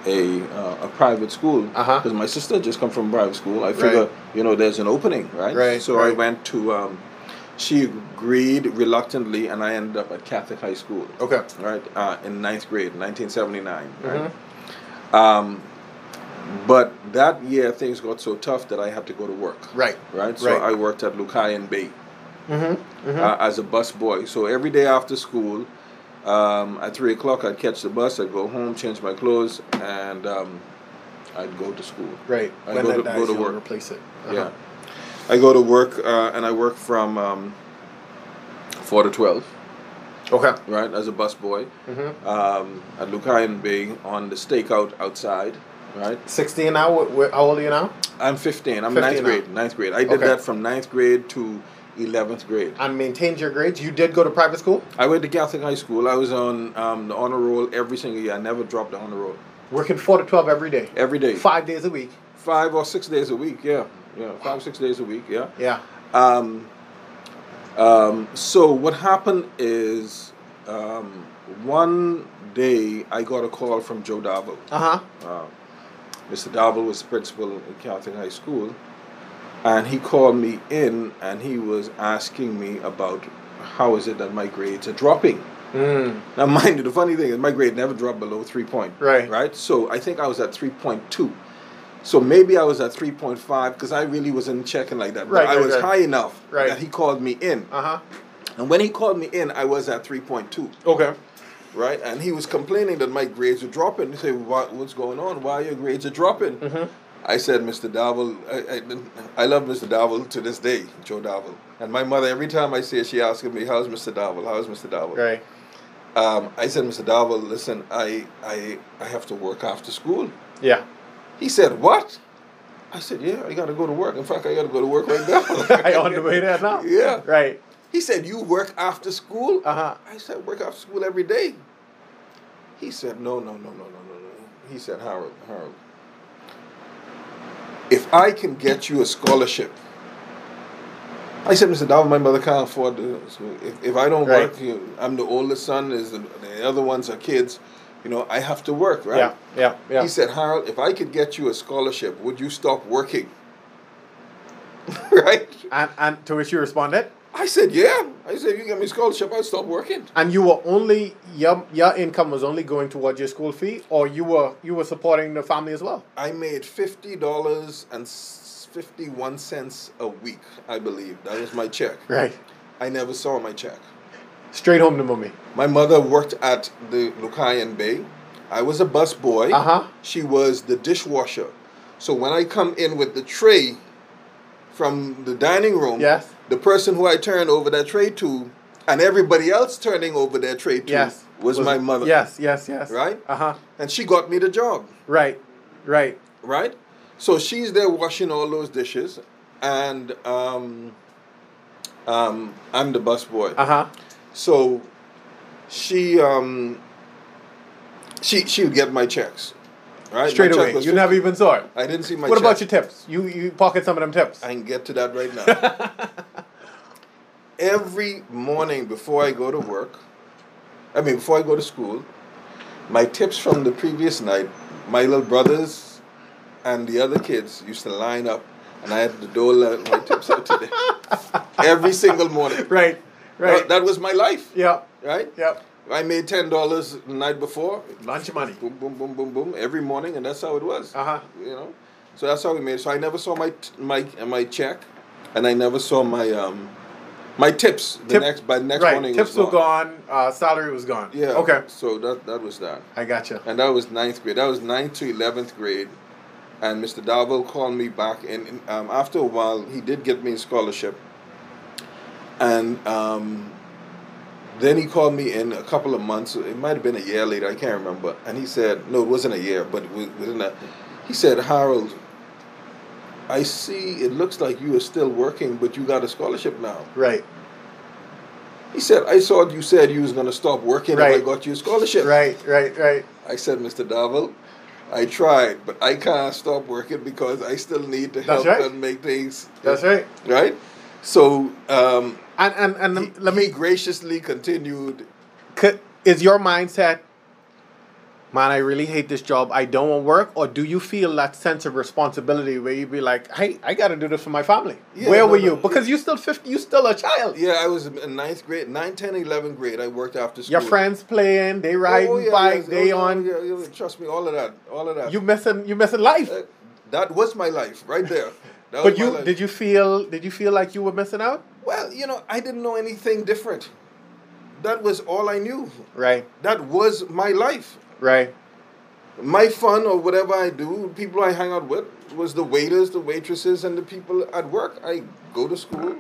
a uh, a private school Uh-huh. because my sister just come from private school. I figure, Right. you know, there's an opening, right? Right, So I went to. Um, she agreed reluctantly, and I ended up at Catholic High School. Okay. right, uh, in ninth grade, 1979. Right? Mm-hmm. Um, but that year, things got so tough that I had to go to work. Right. Right. So Right. I worked at Lucayan Bay Mm-hmm. uh, as a bus boy. So every day after school, um, at three o'clock, I'd catch the bus. I'd go home, change my clothes, and um, I'd go to school. Right. I when go that to- dies, go to work. replace it. Uh-huh. Yeah. I go to work, uh, and I work from um, four to twelve. Okay. Right, as a bus boy Mm-hmm. um, at Lucayan Bay on the stakeout outside. Right, Sixteen now. How old are you now? I'm 15. I'm 15 ninth now. grade. Ninth grade. I did Okay. that from ninth grade to 11th grade. And maintained your grades. You did go to private school. I went to Catholic high school. I was on um, the honor roll every single year. I never dropped the honor roll. Working four to twelve every day. Every day. Five days a week. Five or six days a week. Yeah, yeah. Five six days a week. Yeah. Yeah. Um, um, so what happened is um, one day I got a call from Joe Darville. Uh huh. Uh, Mr. Darville was principal at Catholic High School, and he called me in and he was asking me about how is it that my grades are dropping. Mm. Now, mind you, the funny thing is my grade never dropped below three point. Right. Right. So I think I was at three point two. So maybe I was at three point five because I really wasn't checking like that. But Right, I right, was right. high enough Right. that he called me in, Uh huh. and when he called me in, I was at three point two. Okay. Right, and he was complaining that my grades are dropping. He said, what, "What's going on? Why are your grades are dropping?" Mm-hmm. I said, "Mr. Darville, I, I, I love Mr. Darville to this day, Joe Darville. And my mother, every time I see her, she asks me, "How's Mr. Darville? How's Mr. Darville?" Right. Um, I said, "Mr. Darville, listen, I, I, I have to work after school." Yeah. He said, "What?" I said, "Yeah, I got to go to work. In fact, I got to go to work right now." I on the way there now. Yeah. Right. He said, "You work after school?" Uh huh. I said, work after school every day. He said, no, no, no, no, no, no, no. He said, Harold, Harold, if I can get you a scholarship I said, Mr. Dowell, my mother can't afford to. So if, if I don't Right. work, you I'm the oldest son. Is the, the other ones are kids. You know, I have to work, right? Yeah, yeah, yeah. He said, Harold, if I could get you a scholarship, would you stop working? right? and and to which you responded, I said, yeah. I said, if you get me a scholarship, I'd stop working. and you were only your your income was only going towards your school fee, or you were you were supporting the family as well. I made fifty dollars and fifty one cents a week. I believe that was my check. Right. I never saw my check. Straight home to mommy. My mother worked at the Lucayan Bay. I was a bus boy. Uh-huh. She was the dishwasher. So when I come in with the tray from the dining room, Yes. the person who I turned over that tray to, and everybody else turning over their tray to, Yes. was, my mother. Yes, yes, yes. Right? Uh huh. And she got me the job. Right. Right. right? So she's there washing all those dishes, and um, um, I'm the busboy. Uh huh. So she um, she she would get my checks, right? Straight My away. You 50 never even saw it. I didn't see my. Checks. What check. about your tips? You you pocket some of them tips. I can get to that right now. Every morning before I go to work, I mean before I go to school, my tips from the previous night, my little brothers and the other kids used to line up, and I had to dole out my tips out to them every single morning. right. Right. That, that was my life, yeah. right? Yep. I made ten dollars the night before. Lunch money. Boom, boom, boom, boom, boom, every morning, and that's how it was. Uh huh. You know, so that's how we made it. So I never saw my t- my my check, and I never saw my um my tips. The Tip- next by the next right. morning, Tips was were gone. Uh, salary was gone. Yeah. Okay. So that that was that, I got you. and that was ninth grade. That was ninth to eleventh grade, and Mr. Darville called me back, and and, um, after a while, he did get me a scholarship, and um. Then he called me in a couple of months. It might have been a year later. I can't remember. And he said, "No, it wasn't a year, but within a." He said, "Harold, I see. It looks like you are still working, but you got a scholarship now." Right. He said, "I saw you said you was going to stop working if I got you a scholarship." Right. Right. Right. I said, "Mr. Darville, I tried, but I can't stop working because I still need to help right. and make things That's right. right." So um, And and and he, let me graciously continued. Is your mindset, man, I really hate this job. I don't want work, or do you feel that sense of responsibility where you be like, hey, I got to do this for my family? Yeah, where no, were no, you? Because it- you still fifty, you still a child. Yeah, I was in ninth grade, 9, 10, 11th grade. I worked after school. Your friends playing, they riding Oh, yeah, bikes, yeah, they oh, on. Yeah, yeah, trust me, all of that, all of that. You missing, you missing life. Uh, that was my life right there. But you life. did you feel did you feel like you were missing out? Well, you know, I didn't know anything different. That was all I knew. Right, That was my life. right, My fun or whatever I do, people I hang out with, was the waiters, the waitresses, and the people at work. I go to school,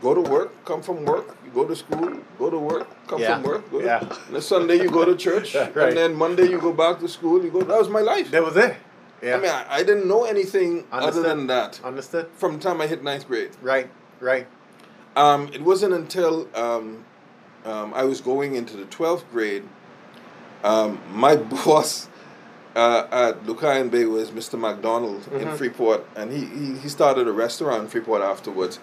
go to work, come from work, you go to school, go to work, come Yeah, from work. Go to, yeah. And then Sunday you go to church, Right. and then Monday you go back to school. You go. That was my life. that was it. Yeah, I mean, I, I didn't know anything other than that understood. from the time I hit ninth grade. Right, right, Um, it wasn't until um, um, I was going into the 12th grade, um, my boss uh, at Lucayan Bay was Mr. McDonald in Mhm. Freeport, and he, he, he started a restaurant in Freeport afterwards.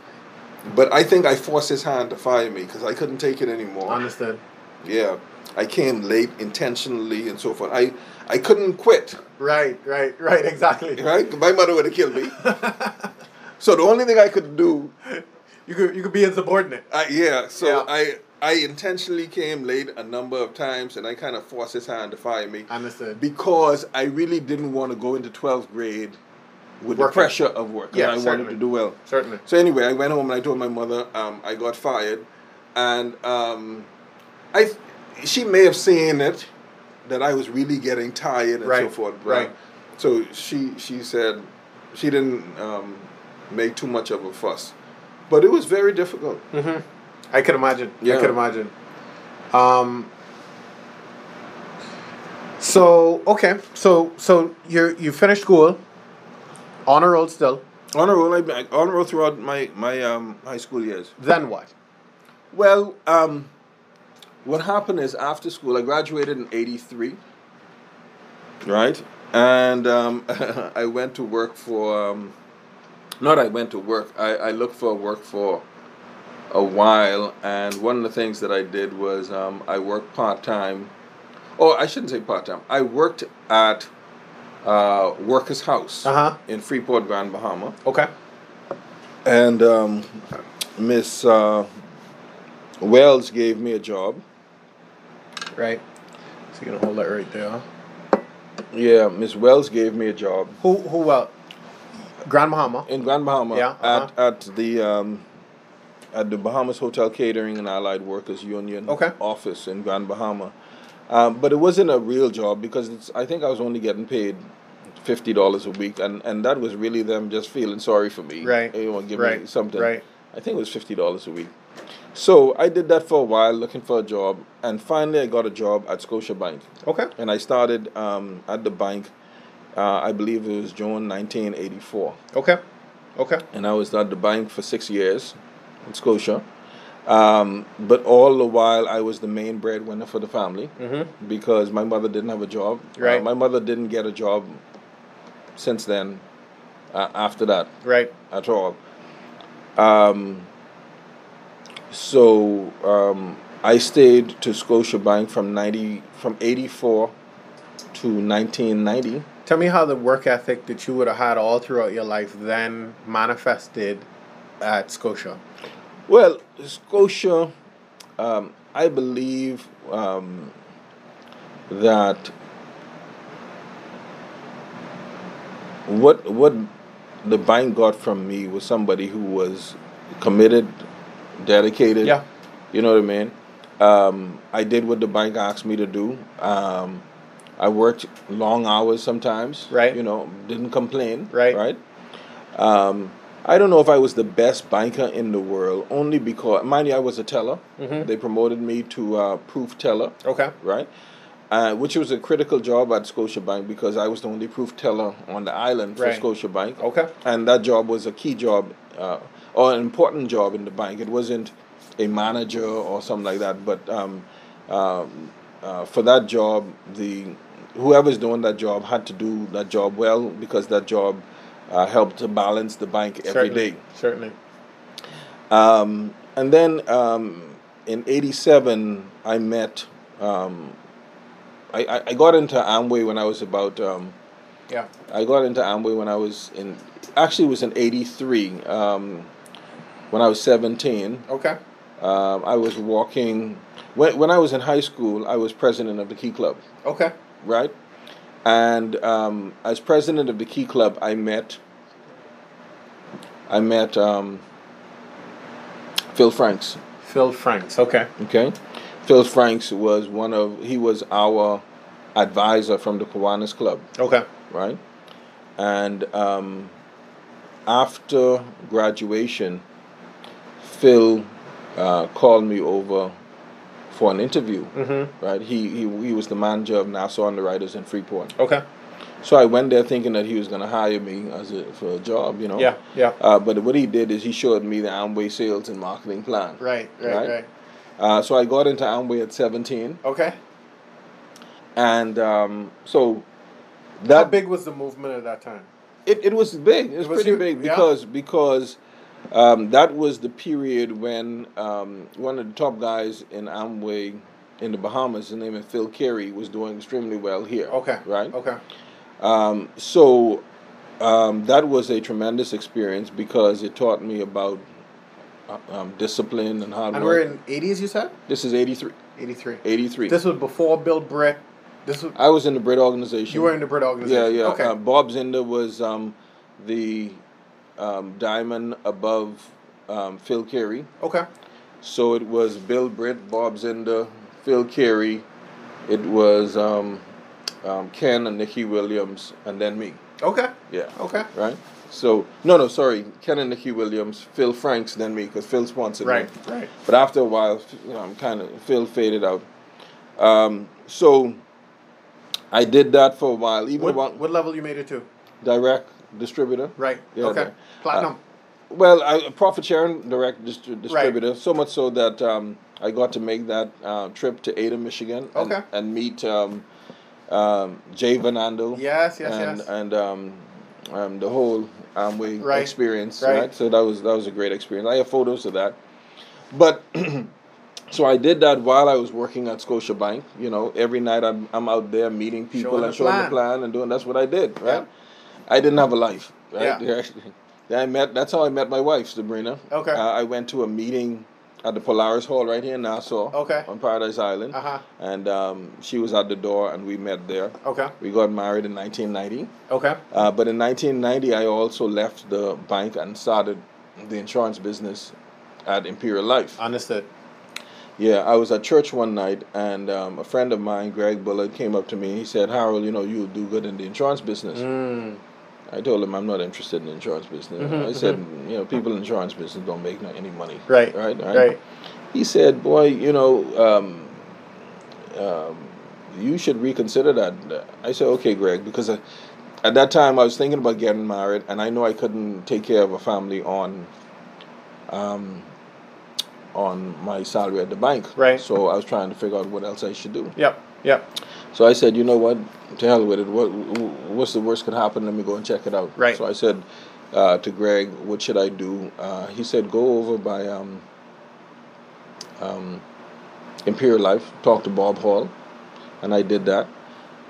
But I think I forced his hand to fire me because I couldn't take it anymore. understood. Yeah, I came late intentionally and so forth. I, I couldn't quit, Right, right, right. Exactly. right? My mother would have killed me. so the only thing I could do You could you could be insubordinate. Uh, yeah, so Yeah. I I intentionally came late a number of times, and I kind of forced his hand to fire me Understood. because I really didn't want to go into twelfth grade with the pressure of work. Yeah, I wanted certainly. to do well. Certainly. So anyway, I went home and I told my mother um, I got fired, and um, I she may have seen it that I was really getting tired and so forth. but- right. So she she said she didn't um, make too much of a fuss, but it was very difficult. Mm-hmm. I can imagine. Yeah. I can imagine. Um. So okay, so so you you finished school, honor roll still. Honor roll, I, honor roll throughout my my um, high school years. Then what? Well, um, what happened is after school, I graduated in '83, right? And um, I went to work for. Um, not I went to work. I, I looked for work for a while, and one of the things that I did was um, I worked part time. Oh, I shouldn't say part time. I worked at uh, Workers House Uh-huh. in Freeport, Grand Bahama, Okay. and um, Miss uh, Wells gave me a job. Right. So you're gonna hold that right there. Yeah, Miss Wells gave me a job Who who well? Grand Bahama. in Grand Bahama Yeah, uh-huh. at at the um, at the Bahamas Hotel Catering and Allied Workers Union Okay. office in Grand Bahama. Um, but it wasn't a real job because it's, I think I was only getting paid fifty dollars a week, and, and that was really them just feeling sorry for me. Right. They want to give me something. Right. I think it was fifty dollars a week. So I did that for a while, looking for a job, and finally I got a job at Scotia Bank, Okay. and I started um, at the bank. Uh, I believe it was June nineteen eighty four Okay. Okay. and I was at the bank for six years in Scotia. Um, but all the while, I was the main breadwinner for the family Mm-hmm. because my mother didn't have a job. Right. Uh, my mother didn't get a job since then, uh, after that, Right. at all. Um, so um, I stayed to Scotia Bank from ninety from eighty four to nineteen ninety. Tell me how the work ethic that you would have had all throughout your life then manifested at Scotia. Well, Scotia, um, I believe um, that what what the bank got from me was somebody who was committed, dedicated. Yeah. You know what I mean? Um, I did what the bank asked me to do. Um, I worked long hours sometimes. Right. You know, didn't complain. Right. Right. Um, I don't know if I was the best banker in the world, only because, mind you, I was a teller. Mhm. They promoted me to uh, proof teller, Okay. right? Uh, which was a critical job at Scotiabank because I was the only proof teller on the island for Right. Scotiabank. Okay. And that job was a key job uh, or an important job in the bank. It wasn't a manager or something like that, but um, um, uh, for that job, the whoever's doing that job had to do that job well because that job uh, helped to balance the bank every Certainly. day. Certainly. Um, and then um, in '87, I met. Um, I, I, I got into Amway when I was about. Um, Yeah. I got into Amway when I was in. Actually, it was in '83. Um, when I was 17, Okay. um, I was walking. When, when I was in high school, I was president of the Key Club, Okay. right? And um, as president of the Key Club, I met. I met um, Phil Franks. Phil Franks. Okay. Okay, Phil Franks was one of. He was our advisor from the Kiwanis Club. Okay. right? And um, after graduation, Phil uh, called me over for an interview. Mm-hmm. Right? He, he he was the manager of Nassau Underwriters in Freeport. Okay. So I went there thinking that he was going to hire me as a, for a job, you know. Yeah. Yeah. Uh, but what he did is he showed me the Amway sales and marketing plan. Right. Right. Right. Right. Uh, so I got into Amway at 17, Okay. and um, so How that big was the movement at that time? It, it was big. It was, It was pretty huge, big yeah. because because um, that was the period when um, one of the top guys in Amway in the Bahamas, the name is Phil Carey, was doing extremely well here. Okay. Right. Okay. Um, so um, that was a tremendous experience because it taught me about uh, um, discipline and hard And work. we're in eighties. You said this is 83. eighty three. 83. This was before Bill Britt. This was I was in the Britt organization. you were in the Britt Yeah, organization. yeah. Okay. Uh, Bob Zinder was um, the um, diamond above um, Phil Carey. okay. So it was Bill Britt, Bob Zinder, Phil Carey. It was um, um, Ken and Nikki Williams, and then me. Okay. Yeah. Okay. Right. So no, no, sorry, Ken and Nikki Williams, Phil Franks, then me, because Phil sponsored Right. me. Right. Right. But after a while, you know, I'm kind of Phil faded out. Um, so I did that for a while, even What, what level you made it to? direct distributor. Right. Yeah, okay. the- Platinum. Well, I, profit sharing direct distri- distributor. So much so that um, I got to make that uh, trip to Ada, Michigan, and, Okay. and meet um, um, Jay Van Andel. yes. Yes. and yes. and um, um, the whole Amway Right, experience. right. Right. So that was that was a great experience. I have photos of that. but so I did that while I was working at Scotiabank. You know, every night I'm I'm out there meeting people Showing and the showing plan. the plan and doing. That's what I did. Right. Yeah. I didn't have a life. Right. Yeah. I met. That's how I met my wife, Sabrina. Okay. Uh, I went to a meeting at the Polaris Hall right here in Nassau. Okay. On Paradise Island. Uh-huh. And um, she was at the door, and we met there. Okay. We got married in 1990. Okay. Uh, but in 1990, I also left the bank and started the insurance business at Imperial Life. Understood. Yeah, I was at church one night, and um, a friend of mine, Greg Bullard, came up to me. He said, "Harold, you know, you'll do good in the insurance business." Mm. I told him I'm not interested in the insurance business. Mhm, I said, you know, people in the insurance business don't make any money. Right. Right. Right. He said, "Boy, you know, um, um, you should reconsider that." I said, "Okay, Greg," because uh, at that time I was thinking about getting married, and I know I couldn't take care of a family on, um, on my salary at the bank. Right. So I was trying to figure out what else I should do. Yep. Yep. So I said, you know what, to hell with it. What what's the worst could happen? Let me go and check it out. Right. So I said uh, to Greg, what should I do? Uh, he said, go over by um, um, Imperial Life, talk to Bob Hall, and I did that.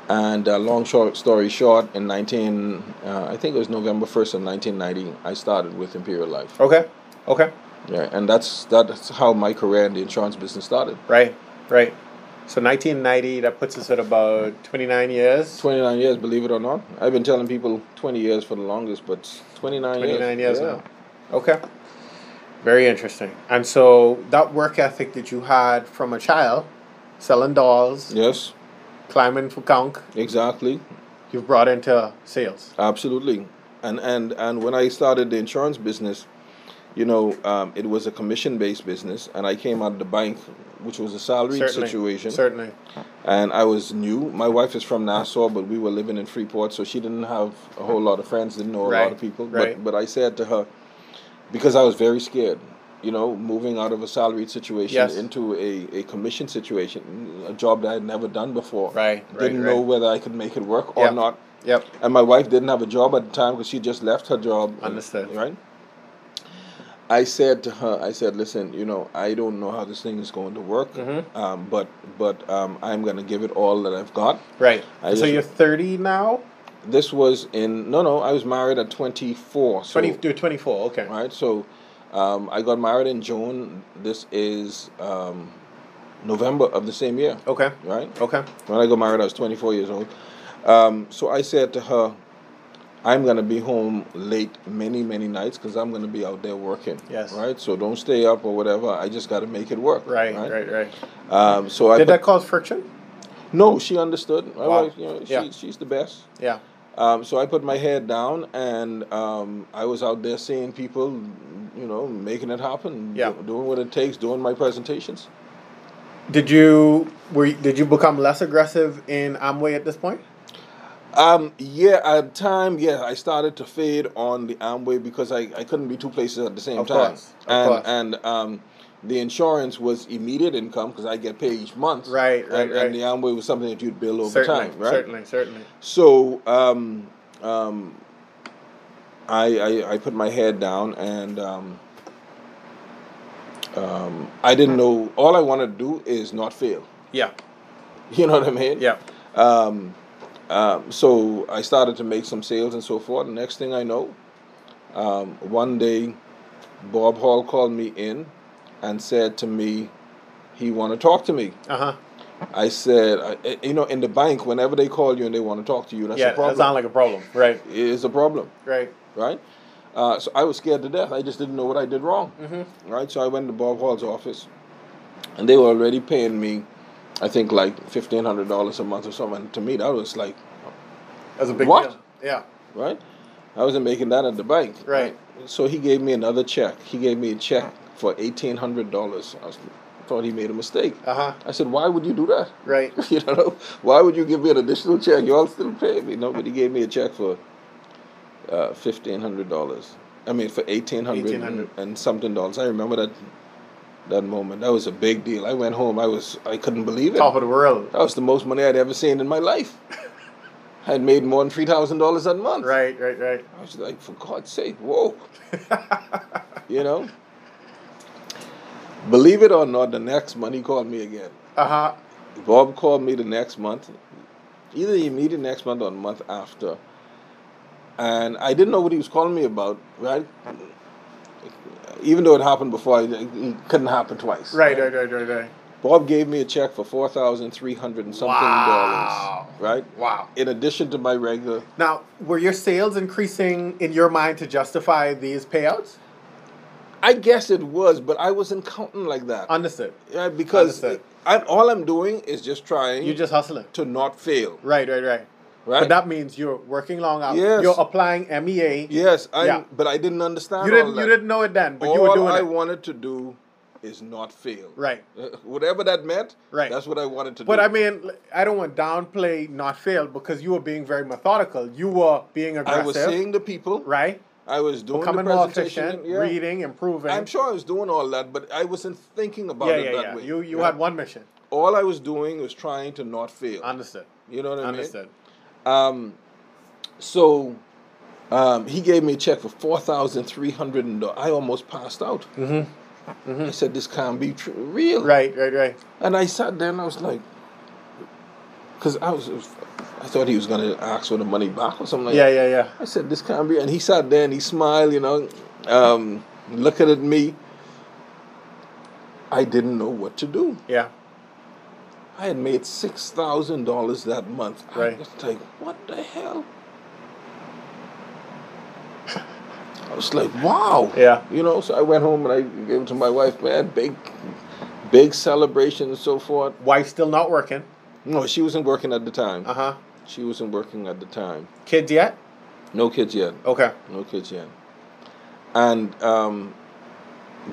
And uh, long short story short, in 19, uh, I think it was November 1st of 1990, I started with Imperial Life. Okay. Okay. Yeah, and that's that's how my career in the insurance business started. Right. Right. So 1990, that puts us at about 29 years. 29 years, believe it or not. I've been telling people 20 years for the longest, but 29, 29 years. years now. Okay. Very interesting. And so that work ethic that you had from a child, selling dolls, Yes, climbing for conch, exactly. you've brought into sales. Absolutely. And and and when I started the insurance business, you know, um, it was a commission-based business, and I came out of the bank, which was a salaried Certainly. situation. Certainly. and I was new. My wife is from Nassau, but we were living in Freeport, so she didn't have a whole lot of friends, didn't know a Right, lot of people. right. But but I said to her, because I was very scared, you know, moving out of a salaried situation Yes. into a, a commission situation, a job that I had never done before. Right, right, Didn't know right. whether I could make it work or Yep. not. Yep. And my wife didn't have a job at the time because she just left her job. Understood. Right. I said to her, I said, listen, you know, I don't know how this thing is going to work, Mhm. um, but but um, I'm going to give it all that I've got. Right. I so just- you're 30 now? This was in no, no, I was married at 24. So, 20, you're 24. Okay. Right. So, um, I got married in June. This is um, November of the same year. Okay. Right. Okay. When I got married, I was 24 years old. Um, so I said to her, I'm going to be home late many, many nights because I'm going to be out there working. Yes. Right? So don't stay up or whatever. I just got to make it work. Right. Right. Right. Um, so I Did put- that cause friction? No, she understood. My Wow. wife, you know, she, Yeah. she's the best. Yeah. Um, so I put my head down and um, I was out there seeing people, you know, making it happen. Yeah. do- doing what it takes, doing my presentations. Did you were you- did you become less aggressive in Amway at this point? Um, yeah, at the time, yeah, I started to fade on the Amway because I, I couldn't be two places at the same Of time. course, of and course. and um, the insurance was immediate income because I get paid each month. Right, right, and, right. and the Amway was something that you'd build over certainly, time, right? certainly, certainly. So um, um, I, I I put my head down and um, um, I didn't know. All I wanted to do is not fail. Yeah. You know what I mean? Yeah. Um, um, so I started to make some sales and so forth. The next thing I know, um, one day, Bob Hall called me in and said to me, he want to talk to me. Uh huh. I said, I, eh, you know, in the bank, whenever they call you and they want to talk to you, that's Yeah. a That problem. sounds like a problem. Right. it's a problem, Right. right? Uh, so I was scared to death. I just didn't know what I did wrong, Mm-hmm. right? So I went to Bob Hall's office, and they were already paying me, I think, like fifteen hundred dollars a month or something. And to me, that was like That's a big What? deal. Yeah. right? I wasn't making that at the bank. Right. So he gave me another check. He gave me a check for eighteen hundred dollars. I was, thought he made a mistake. Uh huh. I said, "Why would you do that? Right. you know, why would you give me an additional check? You all still pay me." No, but he gave me a check for uh, fifteen hundred dollars. I mean, for eighteen hundred $1,800. and something dollars. I remember that that moment. That was a big deal. I went home. I was I couldn't believe it. Top of the world. That was the most money I'd ever seen in my life. I had made more than three thousand dollars a month. Right. Right. Right. I was like, for God's sake, whoa, you know. Believe it or not, the next month he called me again. Uh huh. Bob called me the next month, either immediate next month or the month after, and I didn't know what he was calling me about. Right, even though it happened before, it it couldn't happen twice. Right, right, right, right, right. Bob gave me a check for four thousand three hundred and something Wow. dollars. Right. Wow. In addition to my regular, Now, were your sales increasing in your mind to justify these payouts? I guess it was, but I wasn't counting like that. Understood. Yeah, because Understood. I, all I'm doing is just trying You're just hustling. to not fail. Right, right, right. Right. But that means you're working long hours. Yes. You're applying MEA. yes, I. Yeah. But I didn't understand. You didn't. that. You didn't know it then, but all you were doing I it. wanted to do is not fail. Right. Uh, whatever that meant. Right. That's what I wanted to But do. But I mean, I don't want to downplay not fail because you were being very methodical. You were being aggressive. I was seeing the people. right? I was doing Becoming the presentation. efficient, yeah. reading, improving. I'm sure I was doing all that, but I wasn't thinking about Yeah, it yeah, that yeah. way. You you had one mission. All I was doing was trying to not fail. Understood. you know what I Understood. mean? Um, so um, he gave me a check for four thousand three hundred, and I almost passed out. Mm-hmm. I said, "This can't be true, real." Right, right, right. And I sat there and I was like, because I was, I thought he was going to ask for the money back or something like Yeah, that. yeah, yeah. I said, this can't be. And he sat there and he smiled, you know, um, looking at me. I didn't know what to do. Yeah. I had made $6,000 that month. Right. I was like, what the hell? I was like, wow. Yeah. You know, so I went home and I gave it to my wife, man, big, big celebration and so forth. Wife still not working. No, she wasn't working at the time. Uh huh. She wasn't working at the time. Kids yet? No kids yet. Okay. No kids yet. And um,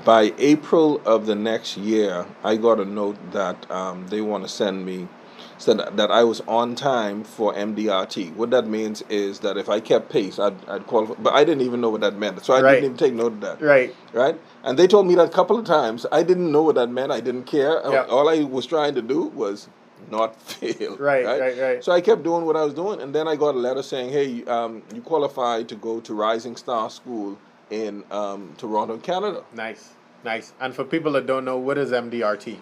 by April of the next year, I got a note that um, they want to send me, said that, I was on time for MDRT. What that means is that if I kept pace, I'd, I'd qualify. But I didn't even know what that meant. So I Right. didn't even take note of that. Right. Right? And they told me that a couple of times. I didn't know what that meant. I didn't care. Yeah. All I was trying to do was not fail. Right, right, right. So I kept doing what I was doing. And then I got a letter saying, hey, um, you qualify to go to Rising Star School in um, Toronto, Canada. Nice. Nice. And for people that don't know, what is MDRT?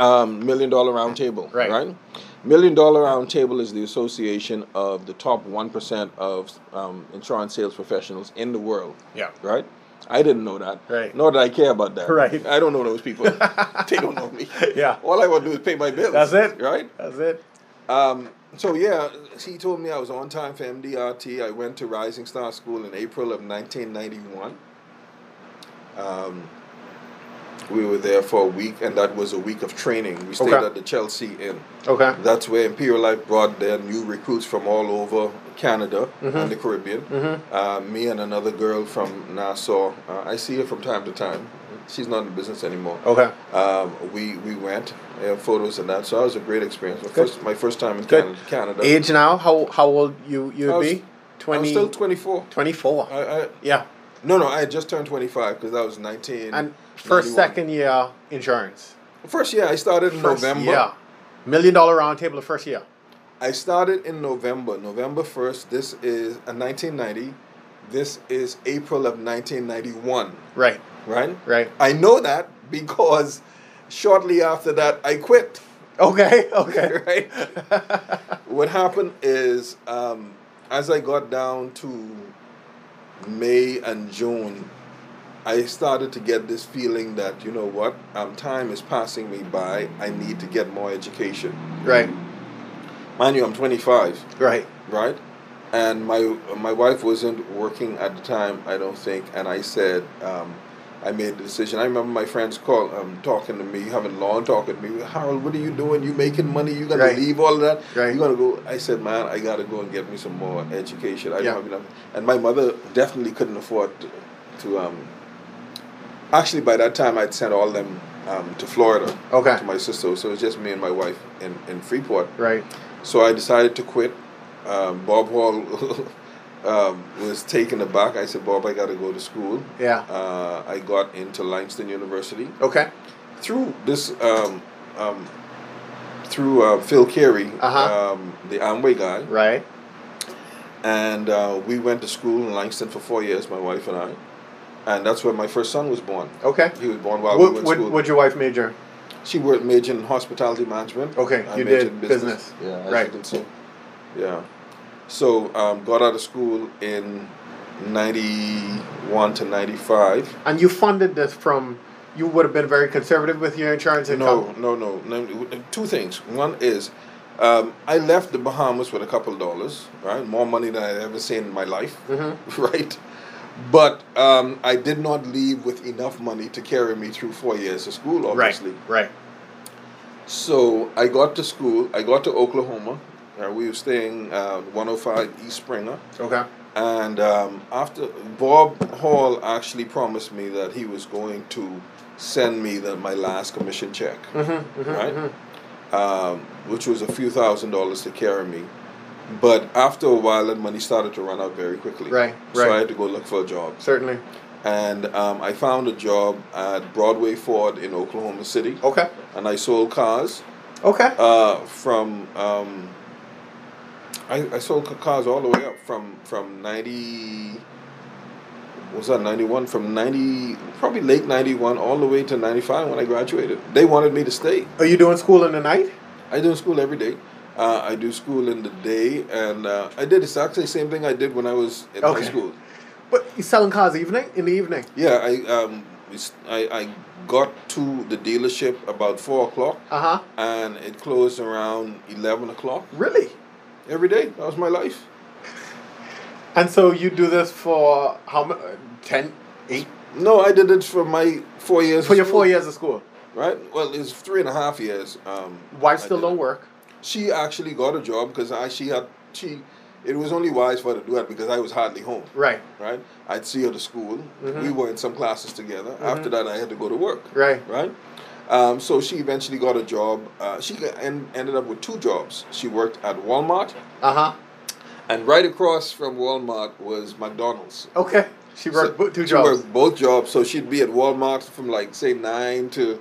Um, Million Dollar Roundtable, Right. Right? Million Dollar Roundtable is the association of the top 1% of um, insurance sales professionals in the world. Yeah. right? I didn't know that. Right. Nor did I care about that. Right. I don't know those people. they don't know me. Yeah. All I want to do is pay my bills. That's it. Right. That's it. Um, so yeah, he told me I was on time for MDRT. I went to Rising Star School in April of 1991. Um, we were there for a week, and that was a week of training. We stayed Okay. at the Chelsea Inn. Okay. That's where Imperial Life brought their new recruits from all over Canada Mm-hmm. and the Caribbean. Uh, me and another girl from Nassau. Uh, I see her from time to time. She's not in business anymore. Okay. Um, we we went. Photos and that. So that was a great experience. My Good. first my first time in Good. Canada. Age now? How how old you you I would was- be? I was 20, still 24. 24. I, I, yeah. no, no, I had just turned 25 because I was 19. And first, 91. second year insurance. First year, I started in First November. Yeah. Million dollar round table the first year. I started in November. November 1st. This is a 1990. This is April of 1991. Right. Right? Right. I know that because shortly after that, I quit. Okay. Okay. right? what happened is, um, as I got down to May and June, I started to get this feeling that, you know what, um, time is passing me by. I need to get more education. right. Mind you, I'm 25, Right. right? And my my wife wasn't working at the time, I don't think. And I said, um, I made the decision. I remember my friends call, um, talking to me, having long talk with me. Harold, what are you doing? You making money? You gonna Right. leave all of that? Right. You gonna go? I said, man, I gotta go and get me some more education. I Yeah. don't have enough. And my mother definitely couldn't afford to. to um, actually, by that time, I'd sent all them um, to Florida. Okay. To my sister, so it was just me and my wife in in Freeport. Right. So I decided to quit. Um, Bob Hall um, was taken aback. I said, Bob, I got to go to school. Yeah. Uh, I got into Langston University Okay. through this, um, um, through uh, Phil Carey, Uh-huh. um, the Amway guy. Right. And uh, we went to school in Langston for four years, my wife and I. and that's where my first son was born. Okay. He was born while we What were in what school. would your wife major? She worked major in hospitality management. Okay, I you did in business. Yeah, as Right. you can see. Yeah. So um, got out of school in ninety one to ninety five. And you funded this from. You would have been very conservative with your insurance income. No, no, no, no. Two things. One is, um, I left the Bahamas with a couple of dollars, right? More money than I'd ever seen in my life, Mm-hmm. right? But um, I did not leave with enough money to carry me through four years of school, obviously. Right. Right. So I got to school. I got to Oklahoma. Uh, we were staying uh, 105 East Springer. Okay. And um, after Bob Hall actually promised me that he was going to send me the, my last commission check, Mm-hmm, right? Um, which was a few thousand dollars to carry me. But after a while, that money started to run out very quickly. Right, right. So. I had to go look for a job. Certainly. And um, I found a job at Broadway Ford in Oklahoma City. Okay. And I sold cars Okay. uh, from um, I, I sold cars all the way up from from ninety was that ninety one from ninety probably late ninety one all the way to ninety five when I graduated. They wanted me to stay. Are you doing school in the night? I do school every day. Uh, I do school in the day, and uh, I did exactly the same thing I did when I was in Okay. high school. But you selling cars evening in the evening. Yeah, I um, I, I got to the dealership about four o'clock, Uh huh. and it closed around eleven o'clock Really? Every day. That was my life. And so you do this for how much? Ten, eight No, I did it for my four years. for your school, four years of school. right? Well, it's three and a half years. Um, Wife still don't work. She actually got a job because I she had she. It was only wise for her to do that because I was hardly home. Right. Right, I'd see her to school. Mhm. We were in some classes together. After that, I had to go to work. Right. Right. Um, so she eventually got a job. Uh, she en- ended up with two jobs. She worked at Walmart, Uh huh. and right across from Walmart was McDonald's. Okay. She worked So bo- two she jobs. She worked both jobs, so she'd be at Walmart from like say nine to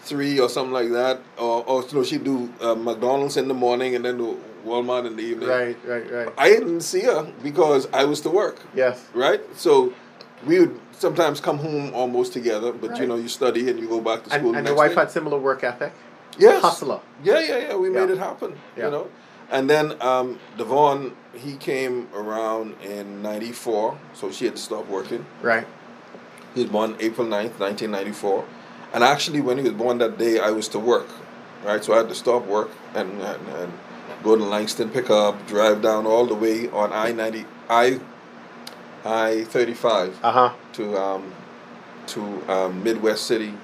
three or something like that, or or no, she'd do uh, McDonald's in the morning and then do Walmart in the evening. Right. Right. Right. I didn't see her because I was to work, Yes. right? So we would sometimes come home almost together, but you know you study and you go back to school. and the your wife day. had similar work ethic. yes. Hustler. Yeah, yeah, yeah. We made it happen. Yeah. You know, and then um, Devon he came around in '94, so she had to stop working. Right. He was born April 9th, 1994. And actually, when he was born that day, I was to work, right? So I had to stop work and, and, and go to Langston, pick up, drive down all the way on I 90, I I 35 Uh huh. To, um, to um, Midwest City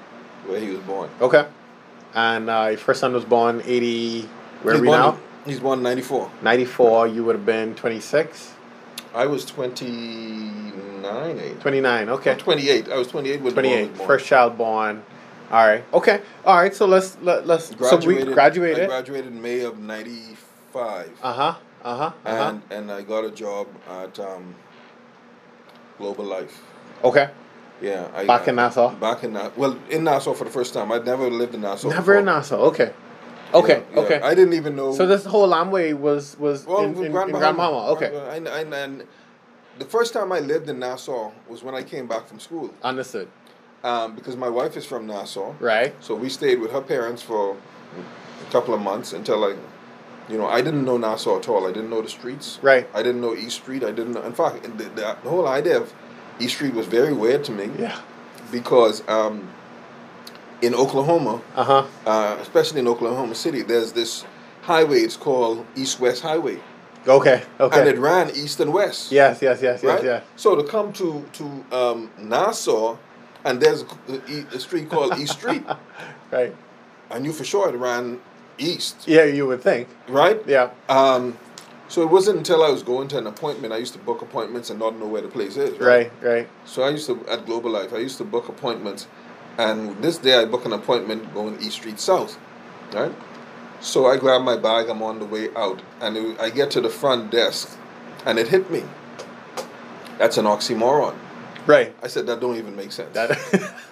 where he was born. Okay. And uh, your first son was born eighty. Where he's are we born, now? He's born 94. Ninety four. You would have been twenty six. I was 29, eight. 29. Okay. 28. I was 28 when Devon 28. First child born. All right. Okay. All right. So let's let, let's Graduated, so we I graduated. graduated in May of 95. Uh huh. Uh huh. Uh huh. and and I got a job at um, Global Life. Okay. Yeah, I, Back in uh, Nassau? Back in Nassau. Well, in Nassau for the first time. I'd never lived in Nassau. Never before. in Nassau. Okay. Okay. Yeah, yeah. Okay. I didn't even know. so this whole Amway was was well, in, in, Grand in Grand. Bahama. Okay. And, and, and the first time I lived in Nassau was when I came back from school, Understood. um, because my wife is from Nassau. Right. So we stayed with her parents for a couple of months until I, you know, I didn't know Nassau at all. I didn't know the streets. Right. I didn't know East Street. I didn't know. In fact, the, the, the whole idea of East Street was very weird to me. Yeah. Because um, in Oklahoma, Uh huh. uh, especially in Oklahoma City, there's this highway. It's called East West Highway, Okay. Okay. and it ran east and west. yes. Yes. Yes. Yes. Right. Yes. So to come to to um, Nassau, and there's a, a street called East Street. Right. I knew for sure it ran east, Yeah. You would think. right? Yeah. Um, so it wasn't until I was going to an appointment. I used to book appointments and not know where the place is. Right. Right. So I used to at Global Life. I used to book appointments, and this day I booked an appointment going East Street South, right? So I grab my bag. I'm on the way out, and it, I get to the front desk, and it hit me. That's an oxymoron. Right. I said that don't even make sense. That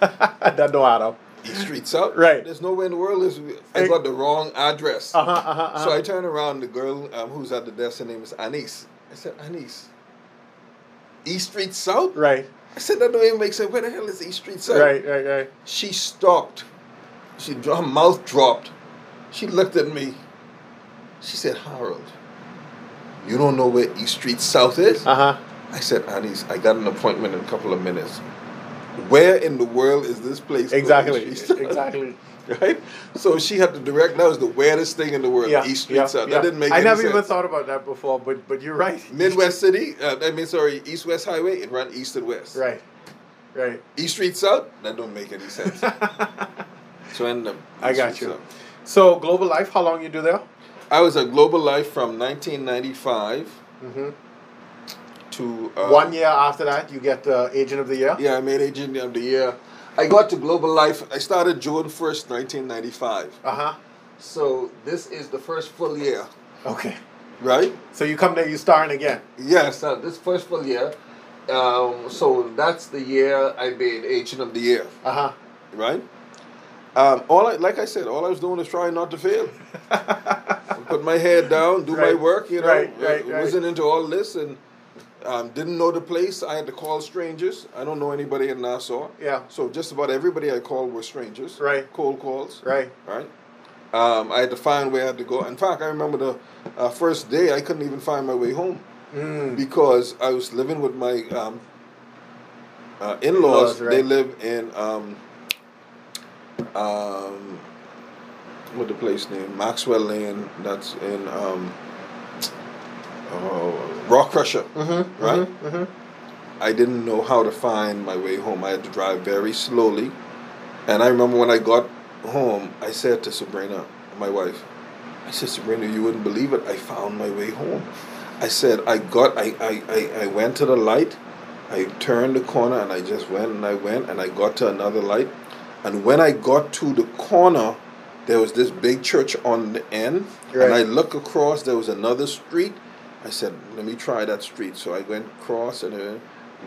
that don't add up. East Street South. Right. There's nowhere in the world. Is I got the wrong address. Uh huh. Uh huh. Uh-huh. So I turn around. The girl um, who's at the desk, her name is Anise. I said, Anise, East Street South? Right. I said, that don't even make sense. Where the hell is East Street South? Right. Right. Right. She stopped. She her mouth dropped. She looked at me. She said, Harold, you don't know where East Street South is? Uh huh. I said, Anise, I got an appointment in a couple of minutes. Where in the world is this place? Exactly. East Street South? exactly. Right? So she had to direct, that was the weirdest thing in the world, Yeah. East Street yeah, South. yeah. That didn't make any sense. I never sense. even thought about that before, but but you're right. Midwest City, uh, I mean, sorry, East West Highway, it ran east and west. Right. Right. East Street South, that don't make any sense. so I ended up. I got Street you. South. So Global Life, how long you do there? I was at Global Life from 1995 Mm-hmm. To. Uh, One year after that, you get uh, Agent of the Year. Yeah, I made Agent of the Year. I got to Global Life, I started June 1st, 1995. Uh huh. So this is the first full year, Okay. right? So you come there, you starring again. Yes, uh, this first full year. Um, so that's the year I made Agent of the Year, Uh huh. right? Um, all I, like I said, all I was doing was trying not to fail. Put my head down, do my work. You know, right, right, right. wasn't into all this and um, didn't know the place. I had to call strangers. I don't know anybody in Nassau. Yeah. So just about everybody I called were strangers. Right. Cold calls. Right. Right. Um, I had to find where I had to go. In fact, I remember the uh, first day I couldn't even find my way home Mm. because I was living with my um, uh, in-laws. In-laws, right. They live in um, um, what the place name? Maxwell Lane. That's in um, oh, Rock Crusher. Mm-hmm. Right? Mm-hmm. I didn't know how to find my way home. I had to drive very slowly. And I remember when I got home, I said to Sabrina, my wife, I said, Sabrina, you wouldn't believe it. I found my way home. I said, I got, I, I, I, I went to the light, I turned the corner, and I just went and I went, and I got to another light. And when I got to the corner, there was this big church on the end. And I Right. looked across, there was another street. I said, let me try that street. So I went across and uh,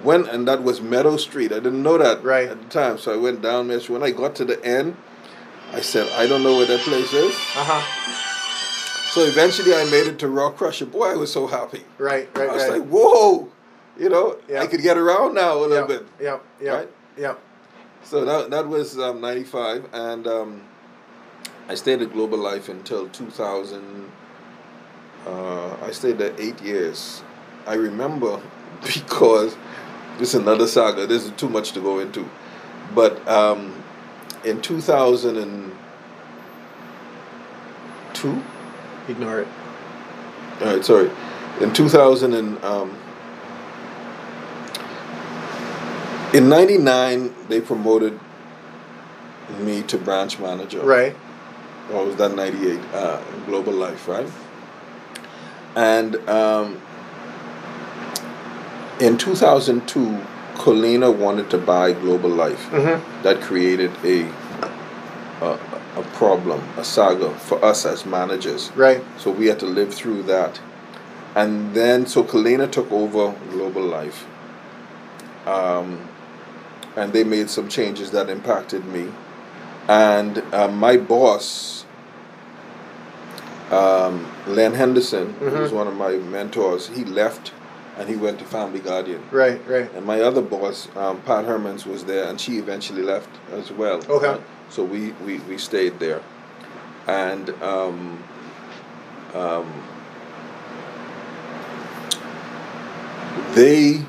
went, and that was Meadow Street. I didn't know that Right. at the time. So I went down there. So when I got to the end, I said, I don't know where that place is. Uh huh. So eventually I made it to Rock Crusher. Boy, I was so happy. Right. Right. I was right. like, whoa, you know, Yeah. I could get around now a little yep. bit. Yep. Yep. Right? Yep. So that, that was um, 95. And um, I stayed at Global Life until 2000. Uh, I stayed there eight years. I remember because this is another saga. This is too much to go into. But um, in 2002, Ignore it. all right, sorry. In 2000 and um, in 99 they promoted me to branch manager. Right. Or was that 98? Uh, Global Life, right? And um, in 2002, Colina wanted to buy Global Life. Mm-hmm. That created a, a a problem, a saga for us as managers. Right. So we had to live through that. And then, so Colina took over Global Life. Um, and they made some changes that impacted me. And uh, my boss, um, Len Henderson, who was Mhm. one of my mentors, he left and he went to Family Guardian. Right. Right. And my other boss, um, Pat Hermans, was there, and she eventually left as well. Okay. So we, we, we stayed there. And um, um, they,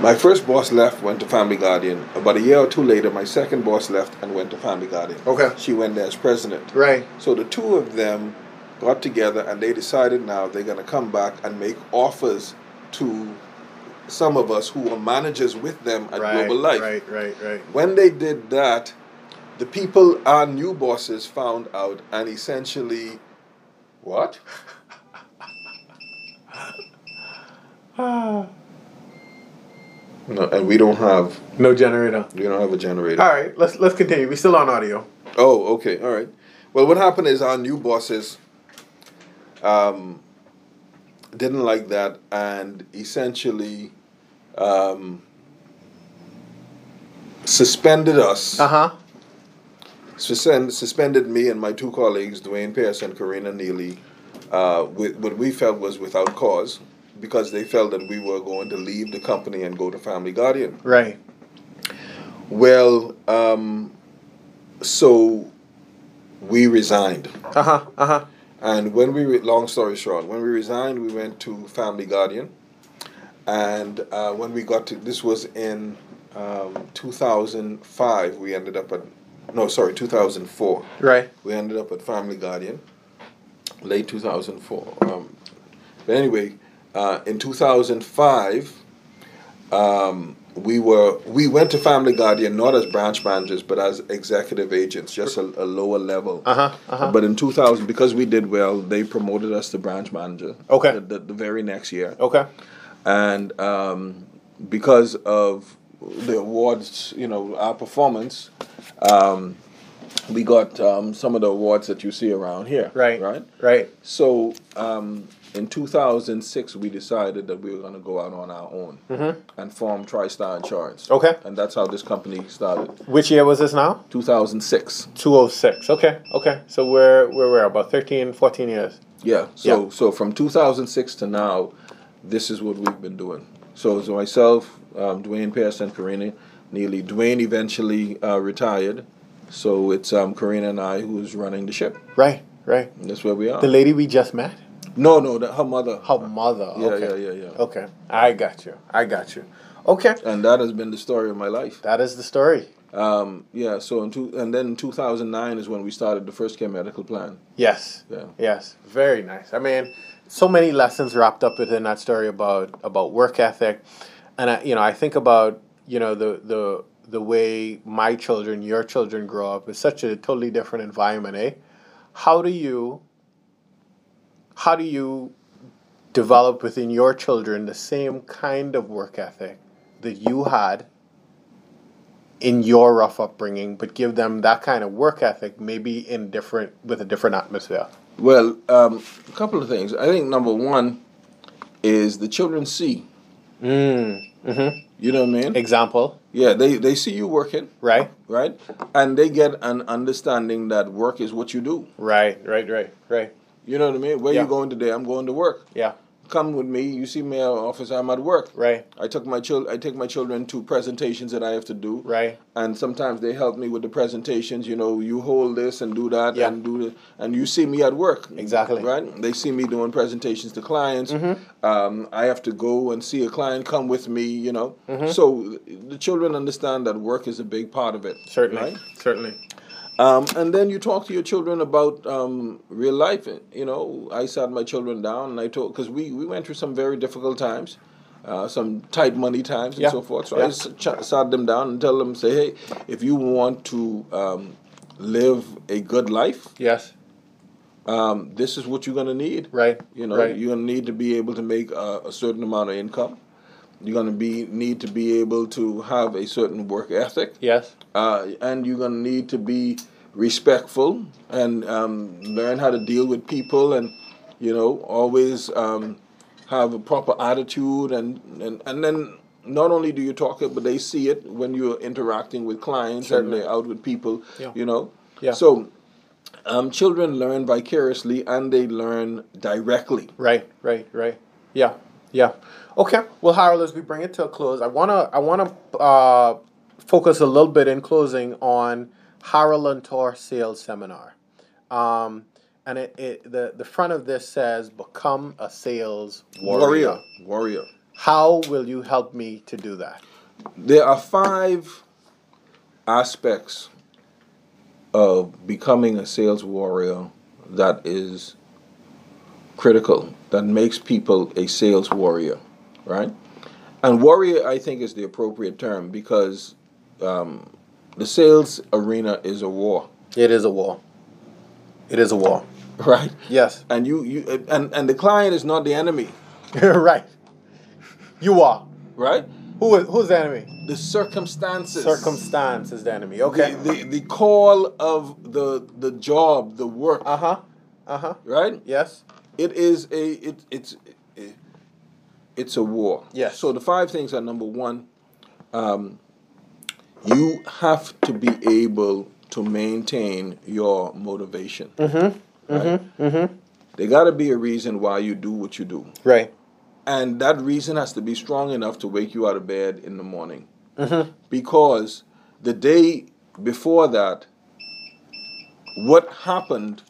my first boss left, went to Family Guardian. About a year or two later, my second boss left and went to Family Guardian. Okay. She went there as president. Right. So the two of them got together and they decided now they're going to come back and make offers to some of us who were managers with them at right. Global Life. Right. Right. Right. When they did that, the people, our new bosses, found out and essentially, what? No, and we don't have No generator. we don't have a generator. All right. Let's let's continue. We're still on audio. Oh, okay, all right. Well, what happened is our new bosses um, didn't like that and essentially um, suspended us. Uh huh. Suspend, suspended me and my two colleagues, Dwayne Pierce and Karina Neely, uh, with what we felt was without cause because they felt that we were going to leave the company and go to Family Guardian. Right. Well, um, so we resigned. Uh huh. Uh huh. And when we, re- long story short, when we resigned, we went to Family Guardian. And uh, when we got to, this was in um, 2005, we ended up at, no, sorry, 2004. Right. We ended up at Family Guardian, late 2004. Um, but anyway, uh, in 2005, um, we were we went to Family Guardian not as branch managers but as executive agents, just a, a lower level. Uh-huh, uh-huh. But in 2000, because we did well, they promoted us to branch manager. Okay. The, the, the very next year, Okay. and um, because of the awards, you know, our performance, um, we got um, some of the awards that you see around here. Right. Right. Right. So um, in 2006, we decided that we were going to go out on our own and form TriStar Insurance. Mm-hmm. Okay. And that's how this company started. Which year was this now? 2006. 206. Okay. Okay. So we're we're, we're about 13, 14 years. Yeah. So Yeah. so from 2006 to now, this is what we've been doing. So it's myself, um, Dwayne Pearson, Karina Neely. Dwayne eventually uh, retired, so it's um, Karina and I who's running the ship. Right. Right. And that's where we are. The lady we just met. No, no, that, her mother. Her mother. Yeah, okay. yeah, yeah, yeah. Okay. I got you. I got you. Okay. And that has been the story of my life. That is the story. Um, yeah. So in two, and then in 2009 is when we started the first care medical plan. Yes. Yeah. Yes. Very nice. I mean, so many lessons wrapped up within that story about about work ethic, and I, you know, I think about you know the the the way my children, your children grow up. It's such a totally different environment, eh? How do you how do you develop within your children the same kind of work ethic that you had in your rough upbringing, but give them that kind of work ethic, maybe in different with a different atmosphere. Well, um, a couple of things. I think number one is the children see. Mm. Mm-hmm. You know what I mean? Example, Yeah, they they see you working, right? right? And they get an understanding that work is what you do. Right, right, right, right. You know what I mean? Where Yeah. you going today? I'm going to work. Yeah, Come with me. You see me at office. I'm at work. right, I took my chil- I take my children to presentations that I have to do. right. and sometimes they help me with the presentations. You know, you hold this and do that Yeah. and do the, and you see me at work. Exactly. Right? They see me doing presentations to clients. Mm-hmm. Um, I have to go and see a client come with me. You know, Mm-hmm. so the children understand that work is a big part of it. Certainly, Right? certainly. Um, and then you talk to your children about um, real life. You know, I sat my children down and I told because we, we went through some very difficult times, uh, some tight money times and Yeah. so forth. So Yeah. I ch- sat them down and tell them, say, hey, if you want to um, live a good life, Yes, um, this is what you're gonna need. right. You know, right. you're gonna need to be able to make a, a certain amount of income. You're gonna be need to be able to have a certain work ethic yes, uh, and you're gonna need to be respectful and um, learn how to deal with people, and you know always um, have a proper attitude, and, and and then not only do you talk it, but they see it when you're interacting with clients and they're out with people. Yeah. You know, Yeah. So um, children learn vicariously, and they learn directly. right, right, right. Yeah, yeah. Okay. Well, Harold, as we bring it to a close, I wanna I wanna uh, focus a little bit in closing on Harold Antor Sales Seminar. Um, and it, it the, the front of this says become a sales warrior. Warrior, warrior. How will you help me to do that? There are five aspects of becoming a sales warrior that is critical, that makes people a sales warrior, right? And warrior, I think, is the appropriate term because um, the sales arena is a war, It is a war. It is a war. right? Yes. And you, you and, and the client is not the enemy, right. You are. right? Who is who's the enemy? The circumstances. Circumstance is the enemy. The, Okay. the, the call of the the job, the work, Uh huh. Uh huh. right? Yes. It is a it, it's it, it's a war. Yes. So the five things are number one, um, you have to be able to maintain your motivation. Mm-hmm. Right? Mm-hmm. There got to be a reason why you do what you do. Right. and that reason has to be strong enough to wake you out of bed in the morning. Mm-hmm. Because the day before that, what happened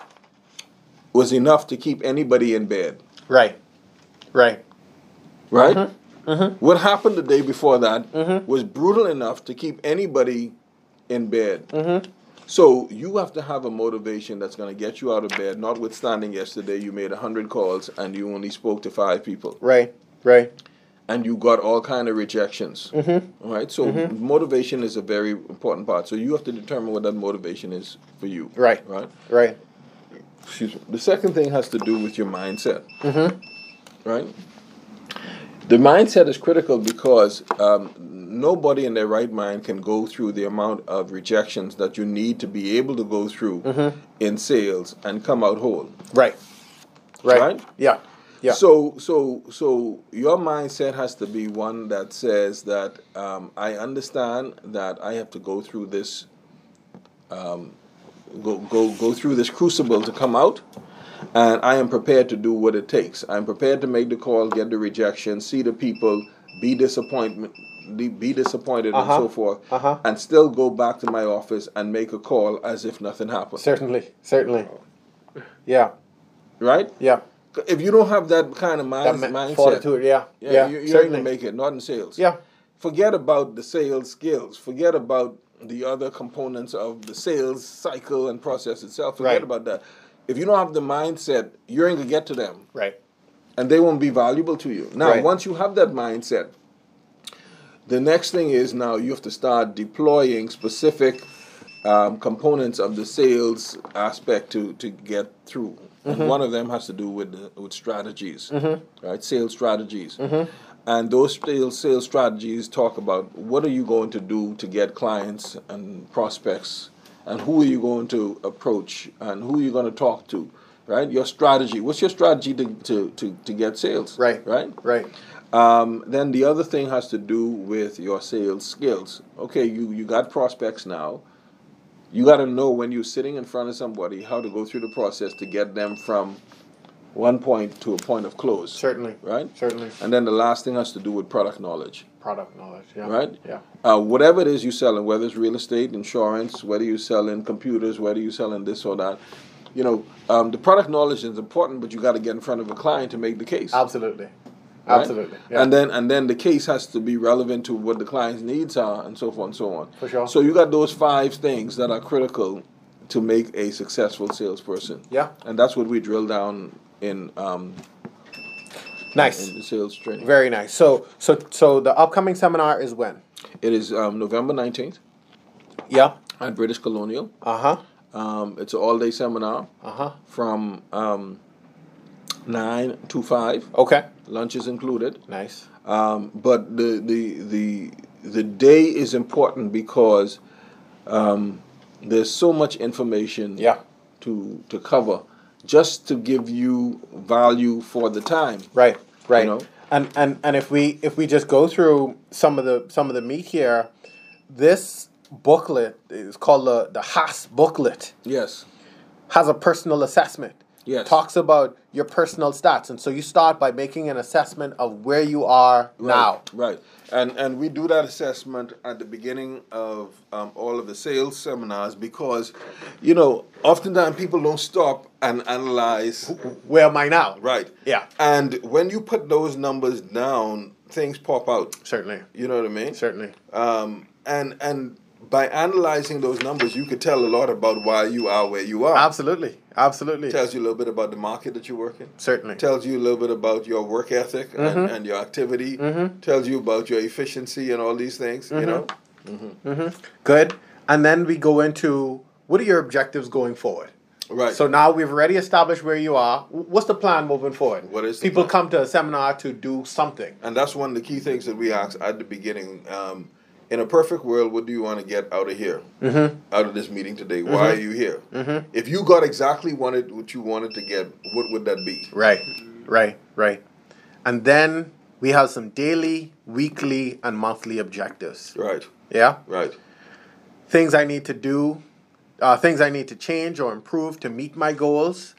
was enough to keep anybody in bed. Right. Right. Right? Mm-hmm. What happened the day before that was brutal enough to keep anybody in bed. Mm-hmm. So you have to have a motivation that's going to get you out of bed. Notwithstanding, yesterday you made hundred calls and you only spoke to five people, Right. Right. and you got all kind of rejections. Mm-hmm. All right. So motivation is a very important part. So you have to determine what that motivation is for you. Right. Right. Right. Excuse me. The second thing has to do with your mindset. Mm-hmm. Right. The mindset is critical because um, nobody in their right mind can go through the amount of rejections that you need to be able to go through Mm-hmm. in sales and come out whole. Right. Right. Right? Yeah. Yeah. So, so, so your mindset has to be one that says that um, I understand that I have to go through this, um, go go go through this crucible to come out, and I am prepared to do what it takes. I'm prepared to make the call, get the rejection, see the people, be disappointment, be, disappointed, Uh-huh. and so forth, Uh-huh. and still go back to my office and make a call as if nothing happened. certainly. Certainly. Yeah. Right? Yeah. If you don't have that kind of mind, That ma- mindset, fortitude. Yeah. Yeah, Yeah. you, you ain't certainly. gonna make it. Not in sales. Yeah. Forget about the sales skills. Forget about the other components of the sales cycle and process itself. Forget Right. about that. If you don't have the mindset, you're gonna get to them, Right. and they won't be valuable to you. Now, Right. once you have that mindset, the next thing is now you have to start deploying specific um, components of the sales aspect to to get through. Mm-hmm. And one of them has to do with the, with strategies, right? Sales strategies. Mm-hmm. And those sales sales strategies talk about what are you going to do to get clients and prospects, and who are you going to approach, and who are you going to talk to, right? Your strategy. What's your strategy to to, to, to get sales? Right. Right. Right. Um, then the other thing has to do with your sales skills. Okay, you, you got prospects now. You got to know when you're sitting in front of somebody how to go through the process to get them from one point to a point of close. Certainly. Right? Certainly. And then the last thing has to do with product knowledge. Product knowledge. Yeah. Right? Yeah. Uh, whatever it is you're selling, whether it's real estate, insurance, whether you're selling computers, whether you're selling this or that, you know, um, the product knowledge is important, but you got to get in front of a client to make the case. Absolutely. right? Absolutely. Yeah. And then and then the case has to be relevant to what the client's needs are and so forth and so on. For sure. So you got those five things that are critical to make a successful salesperson. Yeah. And that's what we drill down in um, nice. in sales training. Very nice. So so so the upcoming seminar is when? It is um, November nineteenth Yeah. at British Colonial. Uh huh. Um, it's an all day seminar Uh huh. from um, nine to five. Okay. Lunch is included. Nice. Um, but the, the the the day is important because um, there's so much information Yeah. to to cover just to give you value for the time. Right. Right. know? And and and if we if we just go through some of the some of the meat here, this booklet is called the the Haas booklet. Yes. has a personal assessment. Yes. Talks about your personal stats. And so you start by making an assessment of where you are now. Right. And and we do that assessment at the beginning of um, all of the sales seminars because, you know, oftentimes people don't stop and analyze. Where am I now? Right. Yeah. And when you put those numbers down, things pop out. Certainly. You know what I mean? Certainly. Um, and and by analyzing those numbers, you could tell a lot about why you are where you are. Absolutely. Absolutely. Tells you a little bit about the market that you work in. Certainly. Tells you a little bit about your work ethic and, and your activity. Mhm. Tells you about your efficiency and all these things. You know. Good. And then we go into what are your objectives going forward? Right. So now we've already established where you are. What's the plan moving forward? What is People come to a seminar to do something. and that's one of the key things that we ask at the beginning. Um, in a perfect world, what do you want to get out of here? Mm-hmm. Out of this meeting today? Why are you here? Mm-hmm. If you got exactly wanted what you wanted to get, what would that be? Right. Right. Right. And then we have some daily, weekly, and monthly objectives. Right. Yeah. Right. things I need to do, uh, things I need to change or improve to meet my goals.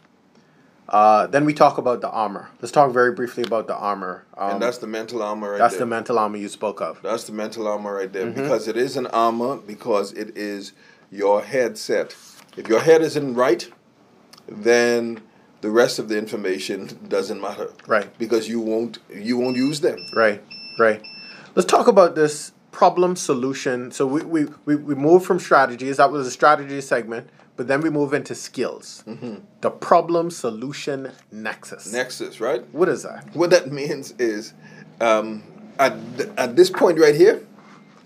Uh, then we talk about the armor. Let's talk very briefly about the armor. Um, and that's the mental armor right that's there. the mental armor you spoke of. That's the mental armor right Mm-hmm. there because it is an armor because it is your headset. If your head isn't right, then the rest of the information doesn't matter. Right. Because you won't you won't use them. Right, right. Let's talk about this problem solution. So we, we, we, we moved from strategies, that was a strategy segment, but then we move into skills. The problem solution nexus. Nexus, right? what is that? What that means is um, at at this point right here,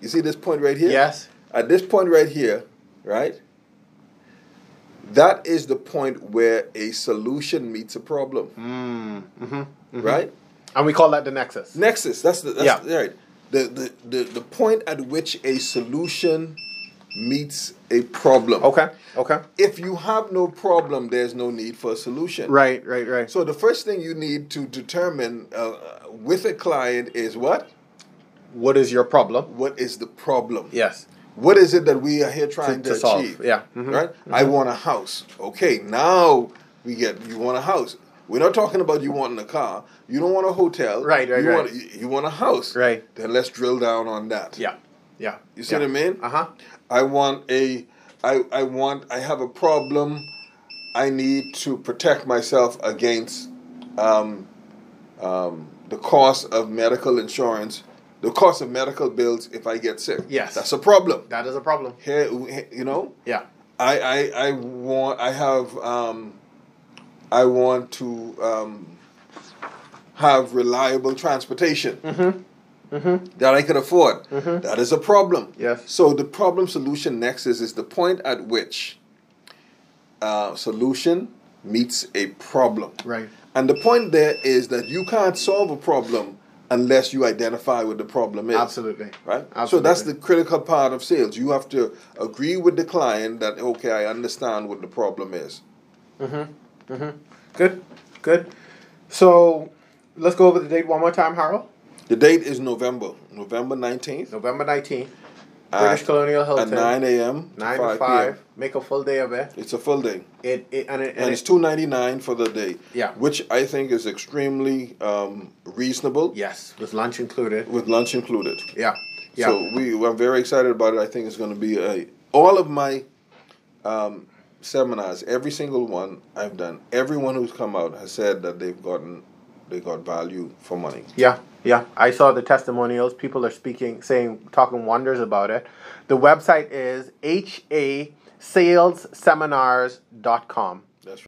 you see this point right here? Yes. At this point right here, right? That is the point where a solution meets a problem. Mm-hmm. Right? And we call that the nexus. Nexus. That's the that's Yeah. right. The, the the the point at which a solution meets a problem. Okay, okay. If you have no problem, there's no need for a solution. Right, right, right. So the first thing you need to determine uh, with a client is what? what is your problem? What is the problem? Yes. What is it that we are here trying To- to, to achieve? yeah. Mhm, Right? I want a house. Okay, now we get you want a house. We're not talking about you wanting a car. You don't want a hotel. Right, right, you right. Want, you, want a house. Right. Then let's drill down on that. Yeah, yeah. You see what I mean? Uh huh. I want a I I want I have a problem. I need to protect myself against um, um, the cost of medical insurance, the cost of medical bills if I get sick. Yes. That's a problem. That is a problem. Here, you know, Yeah. I I, I want I have um, I want to um, have reliable transportation that I can afford. That is a problem. Yes. So the problem solution nexus is the point at which uh, solution meets a problem. Right. And the point there is that you can't solve a problem unless you identify what the problem is. Absolutely. Right? So that's the critical part of sales. You have to agree with the client that, okay, I understand what the problem is. Good, good. So let's go over the date one more time, Harold. The date is November, November 19th November 19th, At- British Colonial at 9 a.m. 9 5 to 5. p.m. Make a full day of it. It's a full day. It, it and it, and And it's it, two ninety nine for the day. Yeah. Which I think is extremely um, reasonable. yes, with lunch included. With lunch included. Yeah, yeah. So we I'm very excited about it. I think it's going to be a all of my um, seminars, every single one I've done, everyone who's come out has said that they've gotten they got value for money. Yeah, yeah. I saw the testimonials. People are speaking, saying, talking wonders about it. The website is hasalesseminars.com.